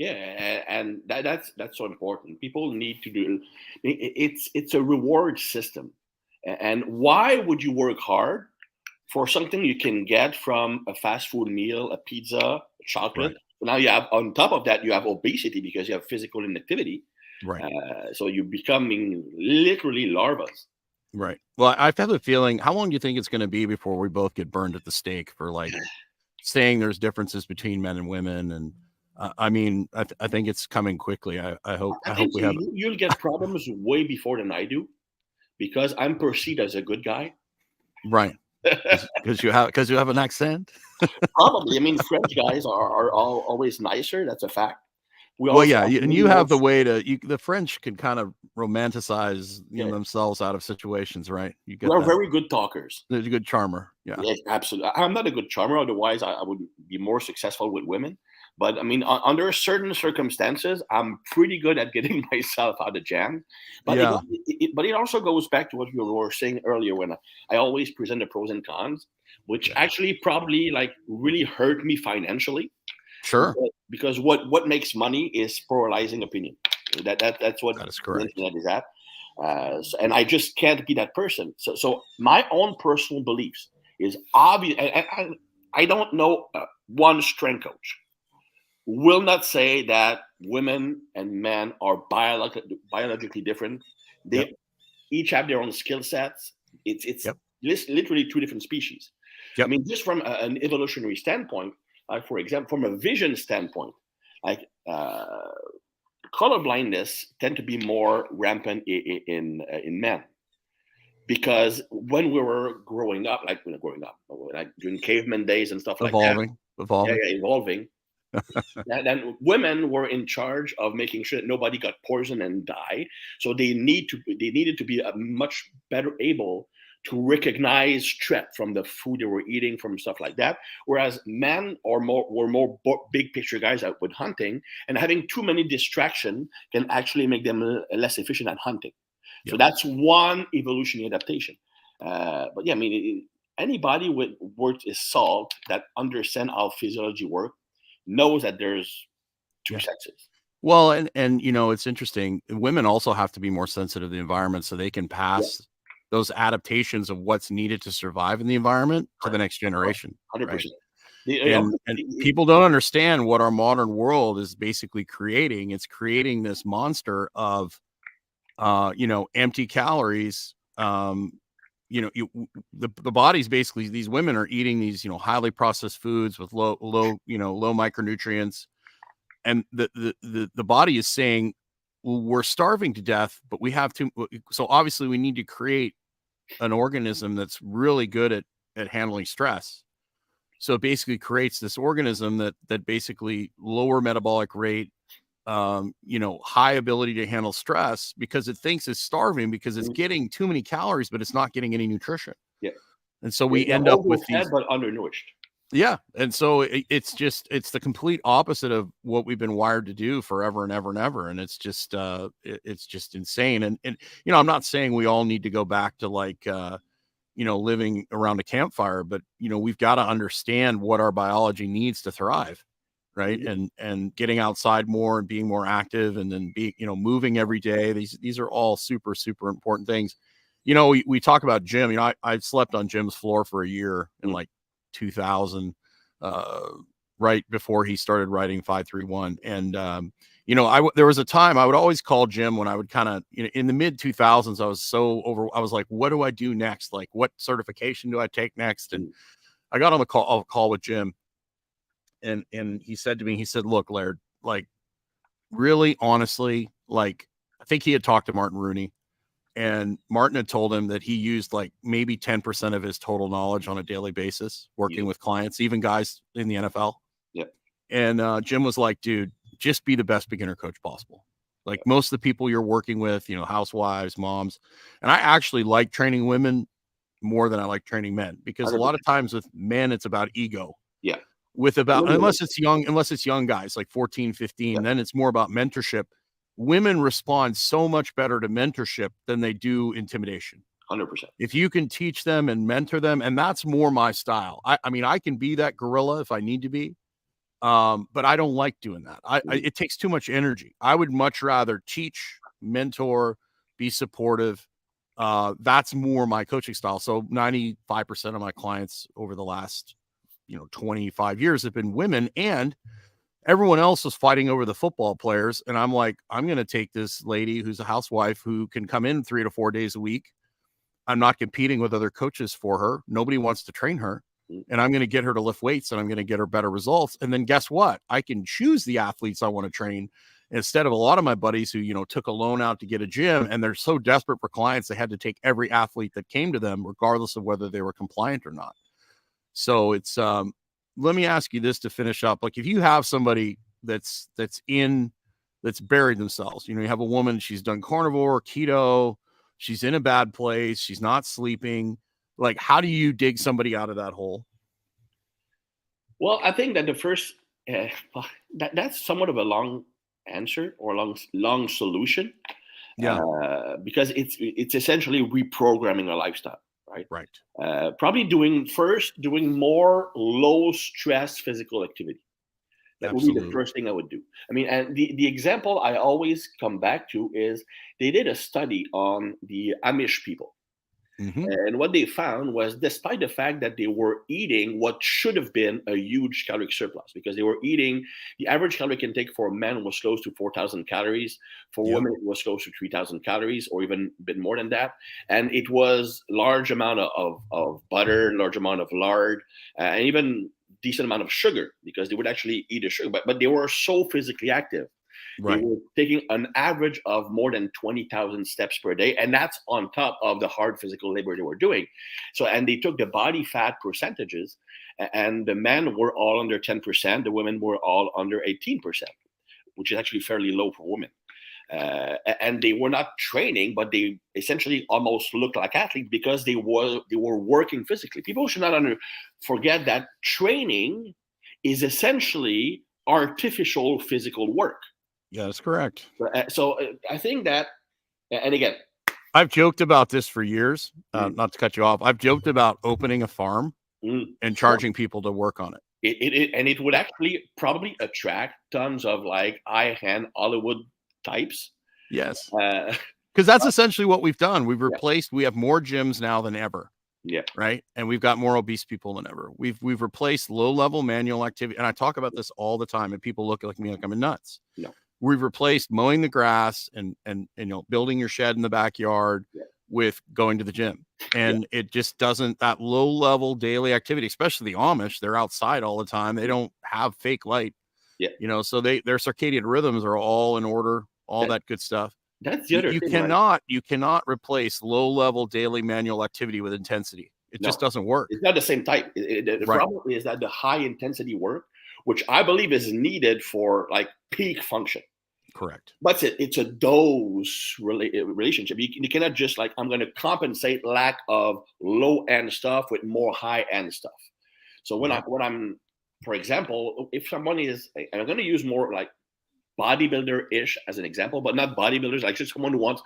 Yeah, and that, that's that's so important. People need to do it's it's a reward system and why would you work hard for something you can get from a fast food meal, a pizza, a chocolate? Right. now you have on top of that you have obesity because you have physical inactivity. Right. Uh, so you're becoming literally larvas. Right. Well, I've had a feeling. How long do you think it's going to be before we both get burned at the stake for like saying there's differences between men and women? And uh, I mean, I, th- I, think it's coming quickly. I, I hope. I, I hope we have. You'll get problems way before than I do because I'm perceived as a good guy. Right. Because you have because you have an accent. Probably. I mean, French guys are, are all, always nicer. That's a fact. We well, yeah, and you have the way to. You, the French can kind of romanticize you yeah. know, themselves out of situations, right? You get. We're very good talkers. They're a good charmer. Yeah. yeah, absolutely. I'm not a good charmer. Otherwise, I, I would be more successful with women. But I mean, under certain circumstances, I'm pretty good at getting myself out of jam. But yeah. it, it, but it also goes back to what you were saying earlier when I, I always present the pros and cons, which yeah. actually probably like really hurt me financially. Sure. Because, because what what makes money is polarizing opinion. That that that's what that is correct. The internet at. Uh, so, and I just can't be that person. So, so my own personal beliefs is obvious. I, I, I don't know uh, one strength coach will not say that women and men are biolog- biologically different. They yep. each have their own skill sets. It's it's yep. literally two different species. Yep. I mean, just from a, an evolutionary standpoint, like for example, from a vision standpoint, like uh, color blindness tend to be more rampant in in, uh, in men because when we were growing up, like when growing up, like during caveman days and stuff evolving, like that, evolving, yeah, yeah, evolving and then women were in charge of making sure that nobody got poisoned and died. So they need to they needed to be a much better able to recognize threat from the food they were eating, from stuff like that. Whereas men are more were more big picture guys out with hunting, and having too many distraction can actually make them less efficient at hunting. Yep. So that's one evolutionary adaptation. Uh, but yeah, I mean, anybody with worth is salt that understand how physiology work knows that there's two yeah. sexes. Well, and and you know it's interesting. Women also have to be more sensitive to the environment, so they can pass yeah. those adaptations of what's needed to survive in the environment to the next generation. Hundred right? percent. And, and people don't understand what our modern world is basically creating. It's creating this monster of, uh, you know, empty calories, um, you know you the, the body's basically these women are eating these you know highly processed foods with low low you know low micronutrients. And the, the the the body is saying well, we're starving to death but we have to so obviously we need to create an organism that's really good at at handling stress. So it basically creates this organism that that basically lower metabolic rate um you know high ability to handle stress because it thinks it's starving because it's Mhm. getting too many calories but it's not getting any nutrition Yeah. and so we end up with these but undernourished. yeah, and so it, it's just it's the complete opposite of what we've been wired to do forever and ever and ever, and it's just uh it- it's just insane. And and you know I'm not saying we all need to go back to like uh you know living around a campfire, but you know we've got to understand what our biology needs to thrive, right? And and getting outside more and being more active, and then be you know moving every day. These these are all super super important things. You know we we talk about Jim. You know I I slept on Jim's floor for a year in Mm. like 2000 uh, right before he started writing 531 and um, you know I w- there was a time I would always call Jim when I would kind of you know in the mid 2000s I was so over I was like what do I do next like what certification do I take next and I got on the call a call with Jim and and he said to me he said look Laird like really honestly like I think he had talked to Martin Rooney and Martin had told him that he used like maybe 10% of his total knowledge on a daily basis working Yeah. with clients, even guys in the NFL. Yeah. And uh, Jim was like, dude, just be the best beginner coach possible. Like most of the people you're working with, you know, housewives, moms. And I actually like training women more than I like training men because a lot of times with men, it's about ego. With about, Women- unless it's young, unless it's young guys like 14, 15, Yeah. then it's more about mentorship women respond so much better to mentorship than they do intimidation. Hundred percent. If you can teach them and mentor them, and that's more my style. I, I mean, I can be that gorilla if I need to be, um, but I don't like doing that. I, I it takes too much energy. I would much rather teach, mentor, be supportive. Uh, that's more my coaching style. So ninety five percent of my clients over the last, you know, twenty five years have been women, and everyone else was fighting over the football players and i'm like i'm going to take this lady who's a housewife who can come in three to four days a week. I'm not competing with other coaches for her. Nobody wants to train her Mm. and i'm going to get her to lift weights and i'm going to get her better results and then guess what? I can choose the athletes i want to train instead of a lot of my buddies who you know took a loan out to get a gym and they're so desperate for clients they had to take every athlete that came to them regardless of whether they were compliant or not so it's um let me ask you this to finish up like if you have somebody that's that's in that's buried themselves you know you have a woman she's done carnivore keto she's in a bad place she's not sleeping like how do you dig somebody out of that hole Well, I think that the first uh, that that's somewhat of a long answer or long long solution. Yeah. Uh, because it's it's essentially reprogramming a lifestyle, right? right Uh, probably doing first doing more low stress physical activity. That would be the first thing I would do. I mean, and the, the example I always come back to is they did a study on the Amish people. Mhm. And what they found was despite the fact that they were eating what should have been a huge caloric surplus, because they were eating the average caloric intake for men was close to 4,000 calories. For Yep. women, it was close to 3,000 calories or even a bit more than that. And it was large amount of, of, butter, large amount of lard, uh, and even decent amount of sugar because they would actually eat the sugar. But, but they were so physically active right they were taking an average of more than 20,000 steps per day. And that's on top of the hard physical labor they were doing. So, and they took the body fat percentages, and the men were all under 10%, the women were all under 18%, which is actually fairly low for women. Uh, and they were not training, but they essentially almost looked like athletes because they were they were working physically. People should not under, forget that training is essentially artificial physical work. Yeah that's correct. So, uh, so uh, I think that, and again, i've joked about this for years uh, Mm. not to cut you off. I've joked about opening a farm mm, and charging people to work on it. It, it, it and it would actually probably attract tons of like high hand Hollywood types. yes. Uh, because that's essentially what we've done. We've Yeah. replaced we have more gyms now than ever yeah, right? And we've got more obese people than ever. We've we've replaced low level manual activity and i talk about this all the time and people look like me like i'm nuts. No. We've replaced mowing the grass and and, and you know building your shed in the backyard Yeah. with going to the gym and it just doesn't that low level daily activity especially the amish they're outside all the time they don't have fake light Yeah. You know, so they their circadian rhythms are all in order, all Yeah. that good stuff. That's the You, other you thing. right? cannot you cannot replace low level daily manual activity with intensity. It just doesn't work. It's not the same type. It- it- the the Right. problem is that the high intensity work, which I believe is needed for like peak function, Correct. but it's a, it's a dose uh, relationship. You, you cannot just like I'm going to compensate lack of low end stuff with more high end stuff. So when I when I'm, for example, if someone is, and I'm going to use more like bodybuilder ish as an example, but not bodybuilders, like just someone who wants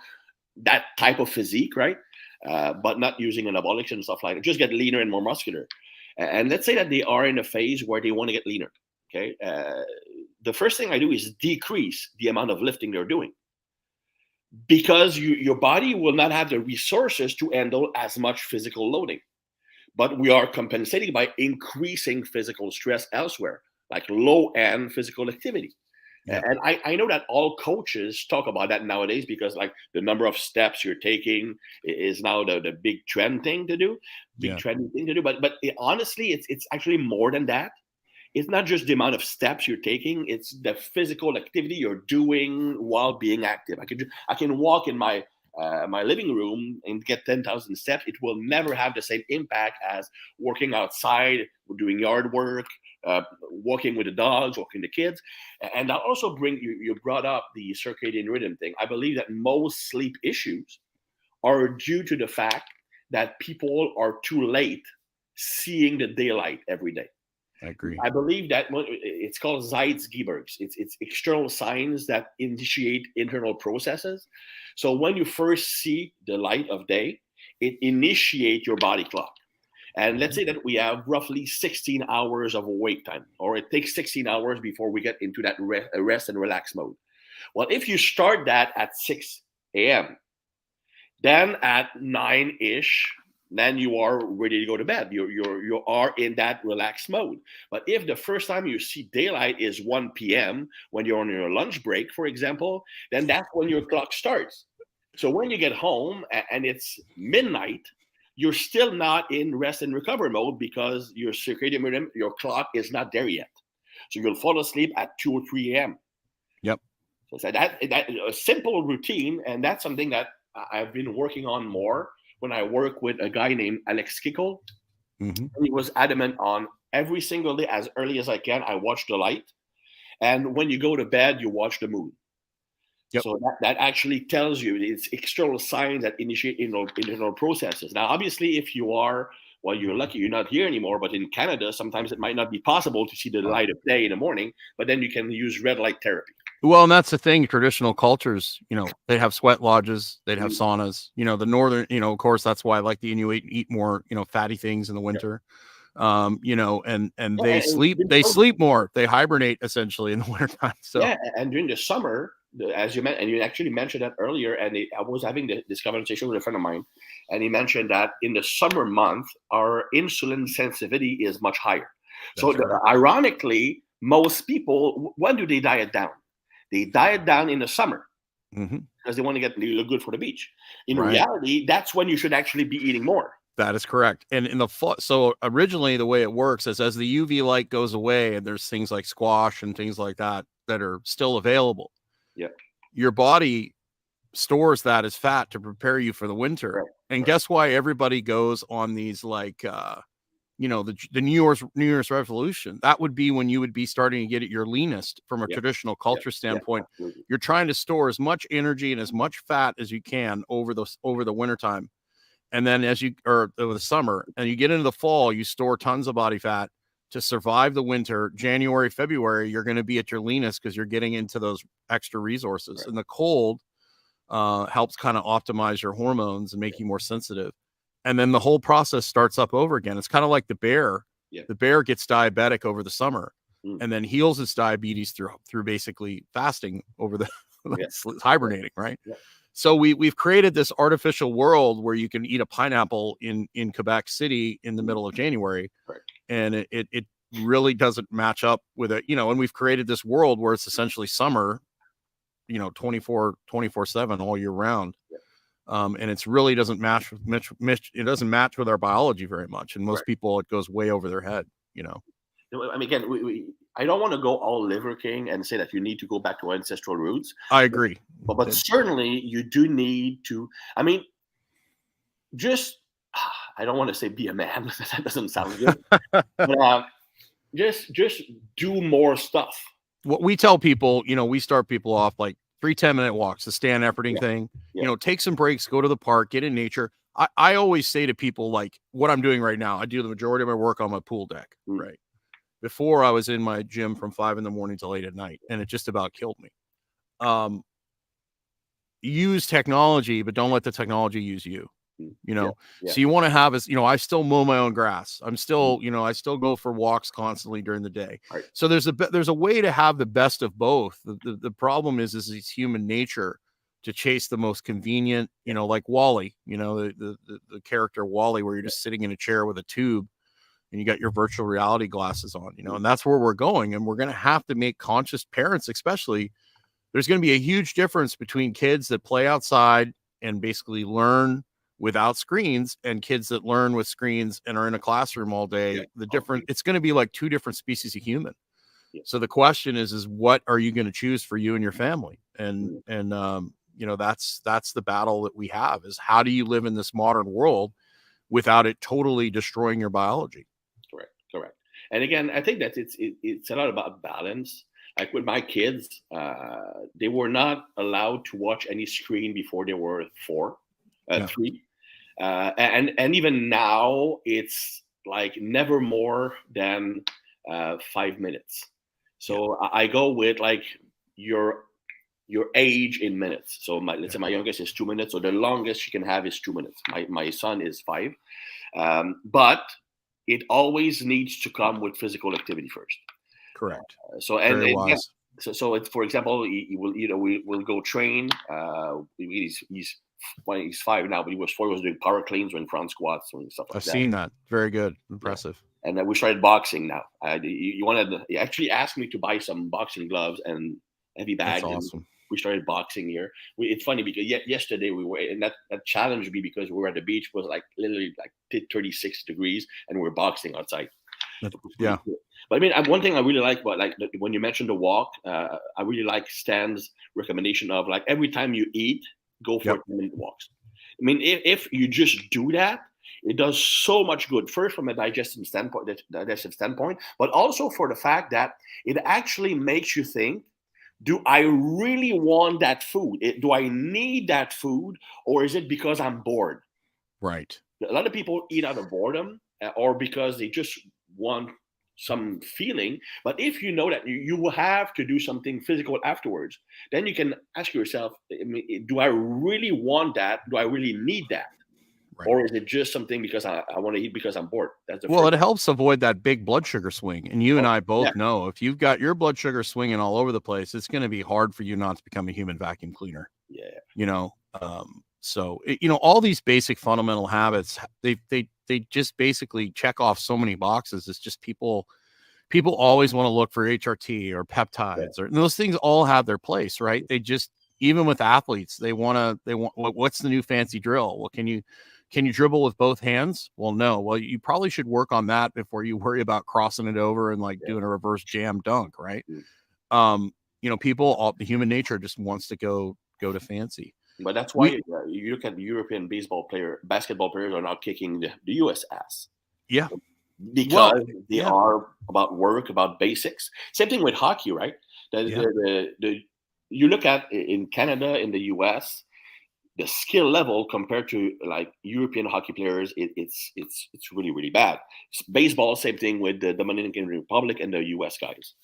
that type of physique, right? Uh, but not using anabolics and stuff like that. Just get leaner and more muscular. And let's say that they are in a phase where they want to get leaner. Okay. Uh, the first thing I do is decrease the amount of lifting they're doing because you, your body will not have the resources to handle as much physical loading. But we are compensating by increasing physical stress elsewhere, like low end physical activity. Yeah. And I, I know that all coaches talk about that nowadays because like the number of steps you're taking is now the, the big trend thing to do, big Yeah. trendy thing to do. But but it, honestly, it's it's actually more than that. It's not just the amount of steps you're taking; it's the physical activity you're doing while being active. I can I can walk in my uh, my living room and get ten thousand steps. It will never have the same impact as working outside, doing yard work, uh, walking with the dogs, walking the kids. And I'll also bring you, you brought up the circadian rhythm thing. I believe that most sleep issues are due to the fact that people are too late seeing the daylight every day. I agree. I believe that it's called Zeitgebers. It's it's external signs that initiate internal processes. So when you first see the light of day, it initiates your body clock. And let's say that we have roughly 16 hours of awake time, or it takes 16 hours before we get into that rest and relax mode. Well, if you start that at 6 a.m., then at 9 ish, then you are ready to go to bed. You're, you're, you are in that relaxed mode. But if the first time you see daylight is 1 p.m., when you're on your lunch break, for example, then that's when your clock starts. So when you get home and it's midnight, you're still not in rest and recover mode because your circadian rhythm, your clock is not there yet. So you'll fall asleep at 2 or 3 a.m. Yep. So that, that a simple routine, and that's something that I've been working on more when I work with a guy named Alex Kickel. Mhm. He was adamant on every single day, as early as I can, I watch the light. And when you go to bed, you watch the moon. Yep. So that, that actually tells you it's external signs that initiate internal, internal processes. Now, obviously, if you are, well, you're lucky you're not here anymore, but in Canada, sometimes it might not be possible to see the light of day in the morning, but then you can use red light therapy. Well, and that's the thing. Traditional cultures, you know, they'd have sweat lodges, they'd have Mhm. saunas. You know, the northern, you know, of course, that's why I like the Inuit eat more, you know, fatty things in the winter. Um, you know, and and Yeah, they and sleep, they sleep more. They hibernate essentially in the wintertime. So Yeah, and during the summer, as you mentioned, and you actually mentioned that earlier, and it, I was having the, this conversation with a friend of mine, and he mentioned that in the summer month, our insulin sensitivity is much higher. so, That's the, right. ironically, most people, when do they diet down? They diet down in the summer Mhm. because they want to get they look good for the beach. In Right. reality, that's when you should actually be eating more. that is correct. And in the fall, so originally the way it works is as the UV light goes away, and there's things like squash and things like that that are still available. Yeah. Your body stores that as fat to prepare you for the winter. Right, And right. guess why everybody goes on these like uh you know the the New Year's New Year's revolution. That would be when you would be starting to get at your leanest from a Yeah, traditional culture Yeah, standpoint. absolutely. You're trying to store as much energy and as much fat as you can over the over the wintertime. And then as you or over the summer and you get into the fall, you store tons of body fat to survive the winter. January, February, you're going to be at your leanest because you're getting into those extra resources. Right. And the cold uh, helps kind of optimize your hormones and make you more sensitive. And then the whole process starts up over again. It's kind of like the bear. Yeah. The bear gets diabetic over the summer Mm. and then heals its diabetes through through basically fasting over the Yeah. hibernating, right? Yeah. So we we've created this artificial world where you can eat a pineapple in in Quebec City in the middle of January, Right. and it, it it really doesn't match up with it, you know. And we've created this world where it's essentially summer, you know, 24 24 seven all year round. Yeah. Um, and it's really doesn't match with mitch, mitch, it doesn't match with our biology very much. And most Right. people, it goes way over their head, you know. I mean, again, we, we, I don't want to go all Liver King and say that you need to go back to ancestral roots. I agree. But but certainly you do need to. I mean, just I don't want to say be a man. that doesn't sound good. but, uh, just just do more stuff. What we tell people, you know, we start people off like three 10 minute walks, the Stan Efferding yeah. thing. Yeah. You know, take some breaks, go to the park, get in nature. I, I always say to people like what I'm doing right now, I do the majority of my work on my pool deck, mm. right? Before I was in my gym from five in the morning till late at night, and it just about killed me. Um, use technology, but don't let the technology use you. You know, yeah, yeah. so you want to have is you know, I still mow my own grass. I'm still, you know, I still go for walks constantly during the day. Right. So there's a there's a way to have the best of both. The, the, the problem is is it's human nature to chase the most convenient, you know, like WALL-E, you know, the, the, the character WALL-E, where you're just sitting in a chair with a tube and you got your mm-hmm. virtual reality glasses on, you know, mm-hmm. and that's where we're going. And we're going to have to make conscious parents, especially. There's going to be a huge difference between kids that play outside and basically learn without screens and kids that learn with screens and are in a classroom all day. Yeah. The different, it's going to be like two different species of human. Yeah. So the question is, is what are you going to choose for you and your family? And, mm-hmm. and, um, you know that's that's the battle that we have is how do you live in this modern world without it totally destroying your biology correct correct and again i think that it's it, it's a lot about balance like with my kids uh, they were not allowed to watch any screen before they were four uh, yeah. three uh, and and even now it's like never more than uh, five minutes so yeah. I, I go with like your your age in minutes. So my, let's say my youngest is two minutes, so the longest she can have is two minutes. My my son is five, um, but it always needs to come with physical activity first. Correct. Uh, so and, and yeah, so so it's for example, he, he, will you know we will go train. Uh, he's he's well, he's five now, but he was four. He was doing power cleans and front squats and stuff like I've that. I've seen that. Very good, impressive. And then we started boxing now. Uh, you, wanted, he actually asked me to buy some boxing gloves and heavy bags. That's awesome we started boxing here. We, it's funny because yet yesterday we were, and that, that challenged me because we were at the beach was like literally like 36 degrees and we are boxing outside. Yeah. But I mean, one thing I really like about like when you mentioned the walk, uh, I really like Stan's recommendation of like every time you eat, go for yep. 10 minute walks. I mean, if, if you just do that, it does so much good. First, from a digestive standpoint, digestive standpoint, but also for the fact that it actually makes you think do I really want that food? do I need that food, or is it because I'm bored? Right. A lot of people eat out of boredom uh, or because they just want some feeling. But if you know that you, you will have to do something physical afterwards, then you can ask yourself, do I really want that? Do I really need that? Right. Or is it just something because I, I want to eat because I'm bored? That's well, it helps avoid that big blood sugar swing. And you oh, and I both yeah. know if you've got your blood sugar swinging all over the place, it's going to be hard for you not to become a human vacuum cleaner. Yeah. You know, um, so it, you know, all these basic fundamental habits, they they they just basically check off so many boxes. It's just people people always want to look for HRT or peptides yeah. or those things all have their place, right? They just even with athletes, they want to they want what's the new fancy drill? Well, can you can you dribble with both hands? Well, no. Well, you probably should work on that before you worry about crossing it over and like yeah. doing a reverse jam dunk, right? Mm-hmm. Um, you know, people, all, the human nature just wants to go go to fancy. But that's why we, uh, you look at the European baseball player, basketball players are not kicking the, the U.S. ass. Yeah, because well, they yeah. are about work, about basics. Same thing with hockey, right? The, yeah. the, the, the, you look at in Canada, in the U.S., the skill level compared to like European hockey players, it, it's it's it's really really bad. Baseball, same thing with the Dominican Republic and the U.S. guys,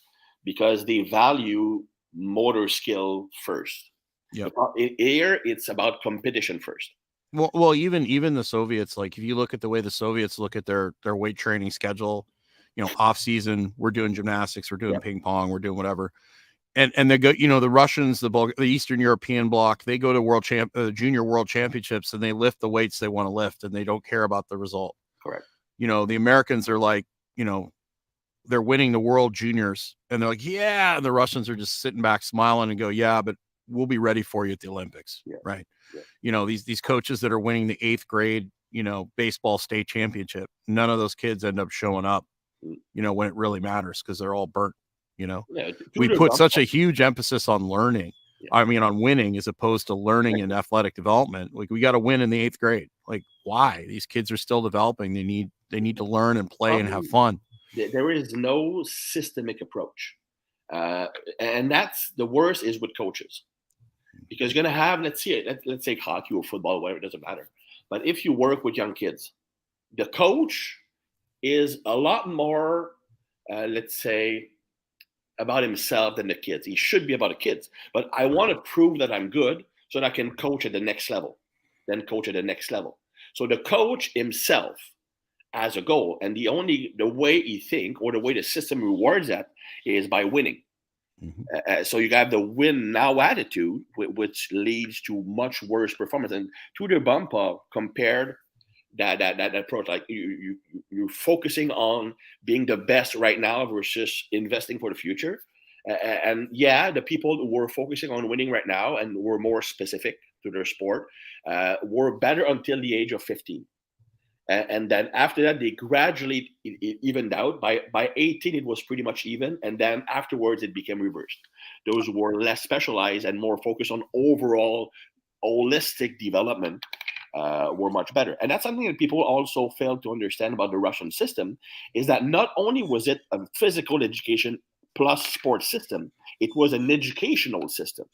because they value motor skill first. Yeah. Here, it's about competition first. Well, well, even even the Soviets, like if you look at the way the Soviets look at their their weight training schedule, you know, off season, we're doing gymnastics, we're doing ping pong, we're doing whatever and and they go you know the russians the Bul- the eastern european bloc they go to world champ uh, junior world championships and they lift the weights they want to lift and they don't care about the result correct you know the americans are like you know they're winning the world juniors and they're like yeah and the russians are just sitting back smiling and go yeah but we'll be ready for you at the olympics yeah. right yeah. you know these these coaches that are winning the eighth grade you know baseball state championship none of those kids end up showing up mm. you know when it really matters because they're all burnt You know, Yeah, we put such a huge emphasis on learning. I mean, on winning as opposed to learning and athletic development. Like we got to win in the eighth grade. Like why? These kids are still developing. They need they need to learn and play and have fun. there- there is no systemic approach uh, and that's the worst is with coaches because you're going to have let's see it let's, let's say hockey or football whatever it doesn't matter but if you work with young kids the coach is a lot more uh, let's say about himself than the kids he should be about the kids but i want to prove that i'm good so that i can coach at the next level then coach at the next level so the coach himself as a goal. And the only the way he think or the way the system rewards that is by winning. Mhm. Uh, so you got the win now attitude, which leads to much worse performance. And Tudor Bompa compared that that that approach, like you you you- you're focusing on being the best right now versus investing for the future. Uh, and yeah, the people who were focusing on winning right now and were more specific to their sport uh, were better until the age of 15 and, and then after that they gradually e- e- evened out by by 18 it was pretty much even and then afterwards it became reversed those who were less specialized and more focused on overall holistic development uh, were much better and that's something that people also fail to understand about the russian system is that not only was it a physical education plus sports system it was an educational system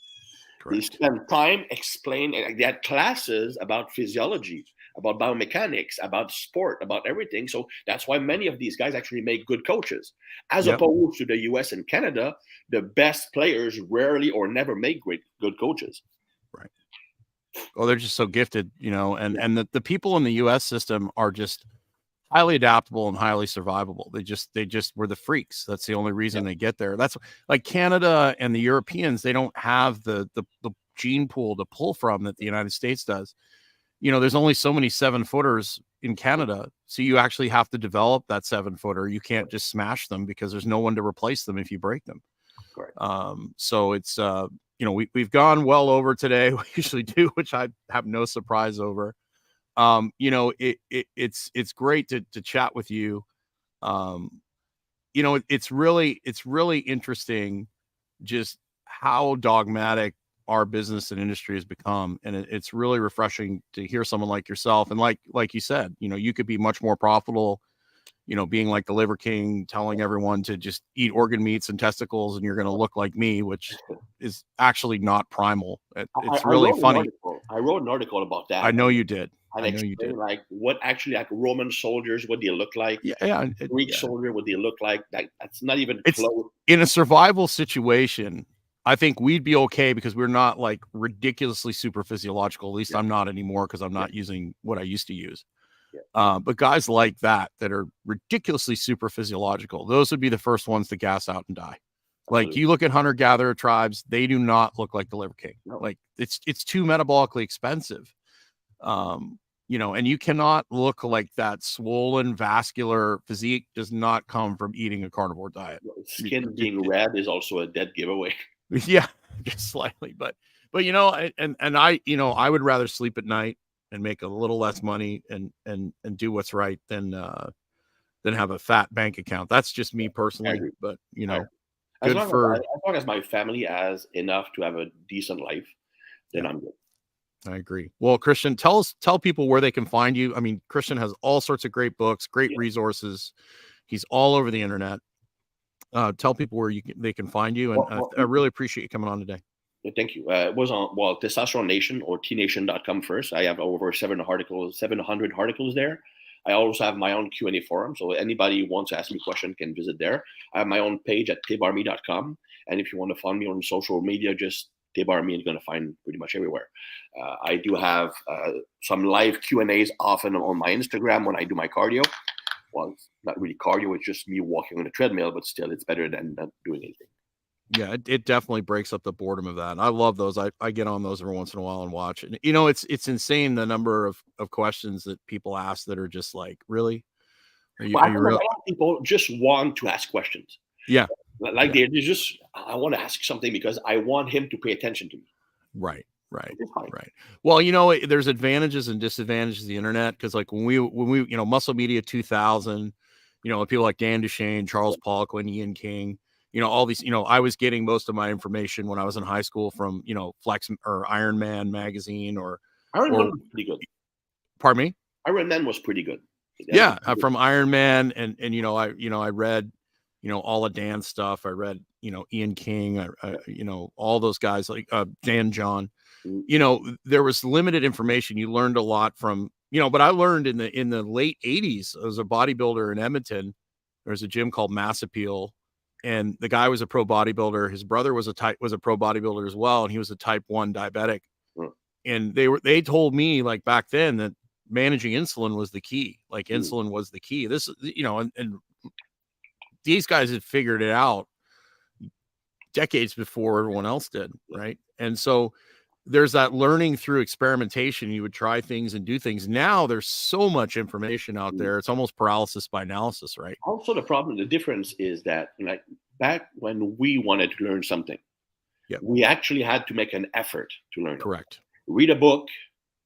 they Correct. spent time explaining. They had classes about physiology, about biomechanics, about sport, about everything. So that's why many of these guys actually make good coaches, as Yep. opposed to the U.S. and Canada. The best players rarely or never make great good coaches. Right. Oh, they're just so gifted, you know, and Yeah. and the, the people in the US system are just highly adaptable and highly survivable. They just they just were the freaks. That's the only reason they get there. That's like Canada and the Europeans, they don't have the the the gene pool to pull from that the United States does. You know, there's only so many seven footers in Canada. So you actually have to develop that seven footer. You can't just smash them because there's no one to replace them if you break them. Um, so it's uh you know, we, we've gone well over today. We usually do, which I have no surprise over. Um, you know, it, it it's it's great to to chat with you. Um, you know, it, it's really it's really interesting just how dogmatic our business and industry has become, and it, it's really refreshing to hear someone like yourself. And like like you said, you know, you could be much more profitable you know, being like the Liver King, telling everyone to just eat organ meats and testicles, and you're going to look like me, which is actually not primal. It- it's I really funny. I wrote an article about that. I know you did. And I know you did. like what actually like Roman soldiers, what do they look like. Yeah, yeah. it- Greek yeah. soldier, what do they look like. That, that's not even It's- close. In a survival situation, I think we'd be okay because we're not like ridiculously super physiological. At least Yeah. I'm not anymore because I'm not using what I used to use. Yeah. Uh, but guys like that that are ridiculously super physiological, those would be the first ones to gas out and die. Like you look at hunter gatherer tribes, they do not look like the Liver King. No. Like it's it's too metabolically expensive. Um, you know, and you cannot look like that swollen vascular physique does not come from eating a carnivore diet. Skin being red is also a dead giveaway. yeah, just slightly, but but you know, I- and and I you know I would rather sleep at night and make a little less money and and and do what's right than uh than have a fat bank account. That's just me personally, but you know, As Good long, for- as, I- as long as my family has enough to have a decent life, then I'm good. I agree. Well, Christian, tell us tell people where they can find you. I mean, Christian has all sorts of great books, great Yeah. resources. He's all over the internet. Uh, tell people where you can, they can find you, and Well, well, I really appreciate you coming on today. Thank you. Uh, it was on well, Testosterone Nation or tnation.com first. I have over seven articles, seven hundred articles there. I also have my own Q and A forum, so anybody who wants to ask me a question can visit there. I have my own page at thibarmy.com, and if you want to find me on social media, just thibarmy. You're going to find pretty much everywhere. Uh, I do have uh, some live Q and A's often on my Instagram when I do my cardio. Well, not really cardio; it's just me walking on a treadmill, but still, it's better than not doing anything. Yeah, it, it definitely breaks up the boredom of that. And I love those. I, I get on those every once in a while and watch. And you know, it's it's insane the number of, of questions that people ask that are just like, really? Are you, I are you real? lot of people just want to ask questions. Yeah. Like Yeah. they just, I want to ask something because I want him to pay attention to me. Right, right. Right. Well, you know, there's advantages and disadvantages of the internet because, like, when we when we you know Muscle Media 2000, you know, people like Dan Duchaine, Charles Poliquin, Ian King, you know, all these, you know, I was getting most of my information when I was in high school from, you know, Flex or Iron Man magazine or, Iron Man was pretty good. pardon me? Iron Man was pretty good. yeah uh, from iron man and and you know i you know i read you know all of dan's stuff i read you know ian king I, I, you know all those guys like uh dan john Mm. You know there was limited information you learned a lot from you know but i learned in the in the late 80s as a bodybuilder in edmonton there was a gym called mass appeal and the guy was a pro bodybuilder his brother was a type was a pro bodybuilder as well and he was a type 1 diabetic Mm. and they were they told me like back then that managing insulin was the key. Like Mm. insulin was the key. This, you know, and, and these guys had figured it out decades before everyone else did, right? And so there's that learning through experimentation. You would try things and do things. Now there's so much information out Mm. there. It's almost paralysis by analysis, right? Also, the problem, the difference is that, like back when we wanted to learn something, Yep. we actually had to make an effort to learn. it. Correct. Read a book,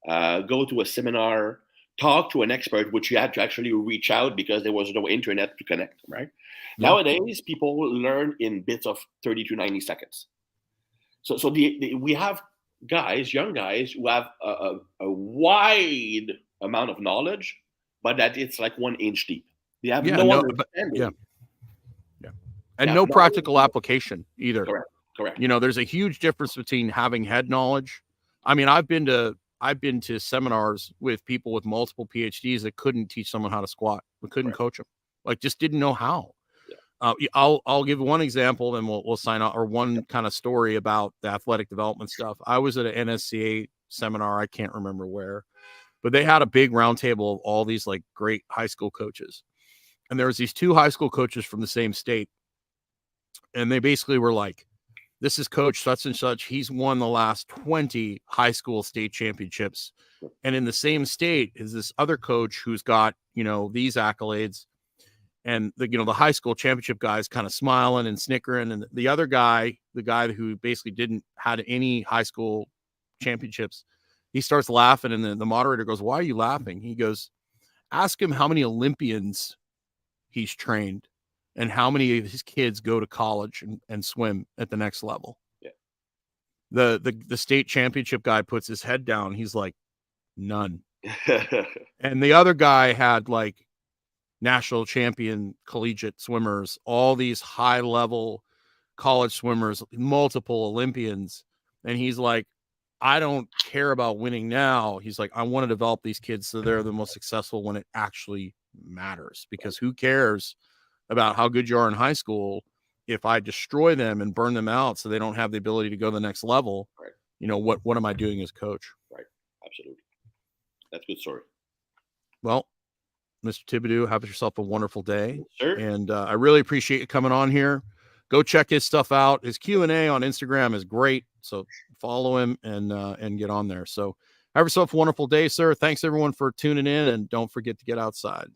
uh, go to a seminar, talk to an expert, which you had to actually reach out because there was no internet to connect. Right Yeah. nowadays, people learn in bits of thirty to ninety seconds. So, so the, the we have guys, young guys, who have a, a, a wide amount of knowledge, but that it's like one inch deep. They have Yeah, no, no, but- understanding. yeah. And no no- practical application either. Correct. Correct. you know there's a huge difference between having head knowledge i mean i've been to i've been to seminars with people with multiple phds that couldn't teach someone how to squat we couldn't Right. coach them like just didn't know how Yeah. Uh, i'll i'll give one example then we'll, we'll sign out or one kind of story about the athletic development stuff. I was at an nsca seminar i can't remember where but they had a big roundtable of all these like great high school coaches. And there was these two high school coaches from the same state. And they basically were like this is coach such and such. He's won the last 20 high school state championships. And in the same state is this other coach who's got you know these accolades and the you know the high school championship guys kind of smiling and snickering and the other guy the guy who basically didn't had any high school championships he starts laughing and then the moderator goes why are you laughing he goes ask him how many olympians he's trained and how many of his kids go to college and, and swim at the next level. Yeah. The, the the state championship guy puts his head down. He's like, none. And the other guy had like national champion collegiate swimmers, all these high level college swimmers, multiple Olympians. And he's like, I don't care about winning now. He's like, I want to develop these kids so they're the most successful when it actually matters. Because who cares about how good you are in high school if I destroy them and burn them out so they don't have the ability to go to the next level? Right. You know, what what am I doing as coach? Right. Absolutely. That's a good story. Well, Mr. Thibaudeau, have yourself a wonderful day. Sir, and uh, I really appreciate you coming on here. Go check his stuff out. His Q and A on Instagram is great, so follow him and uh, and get on there. So have yourself a wonderful day, sir. Thanks everyone for tuning in, and don't forget to get outside.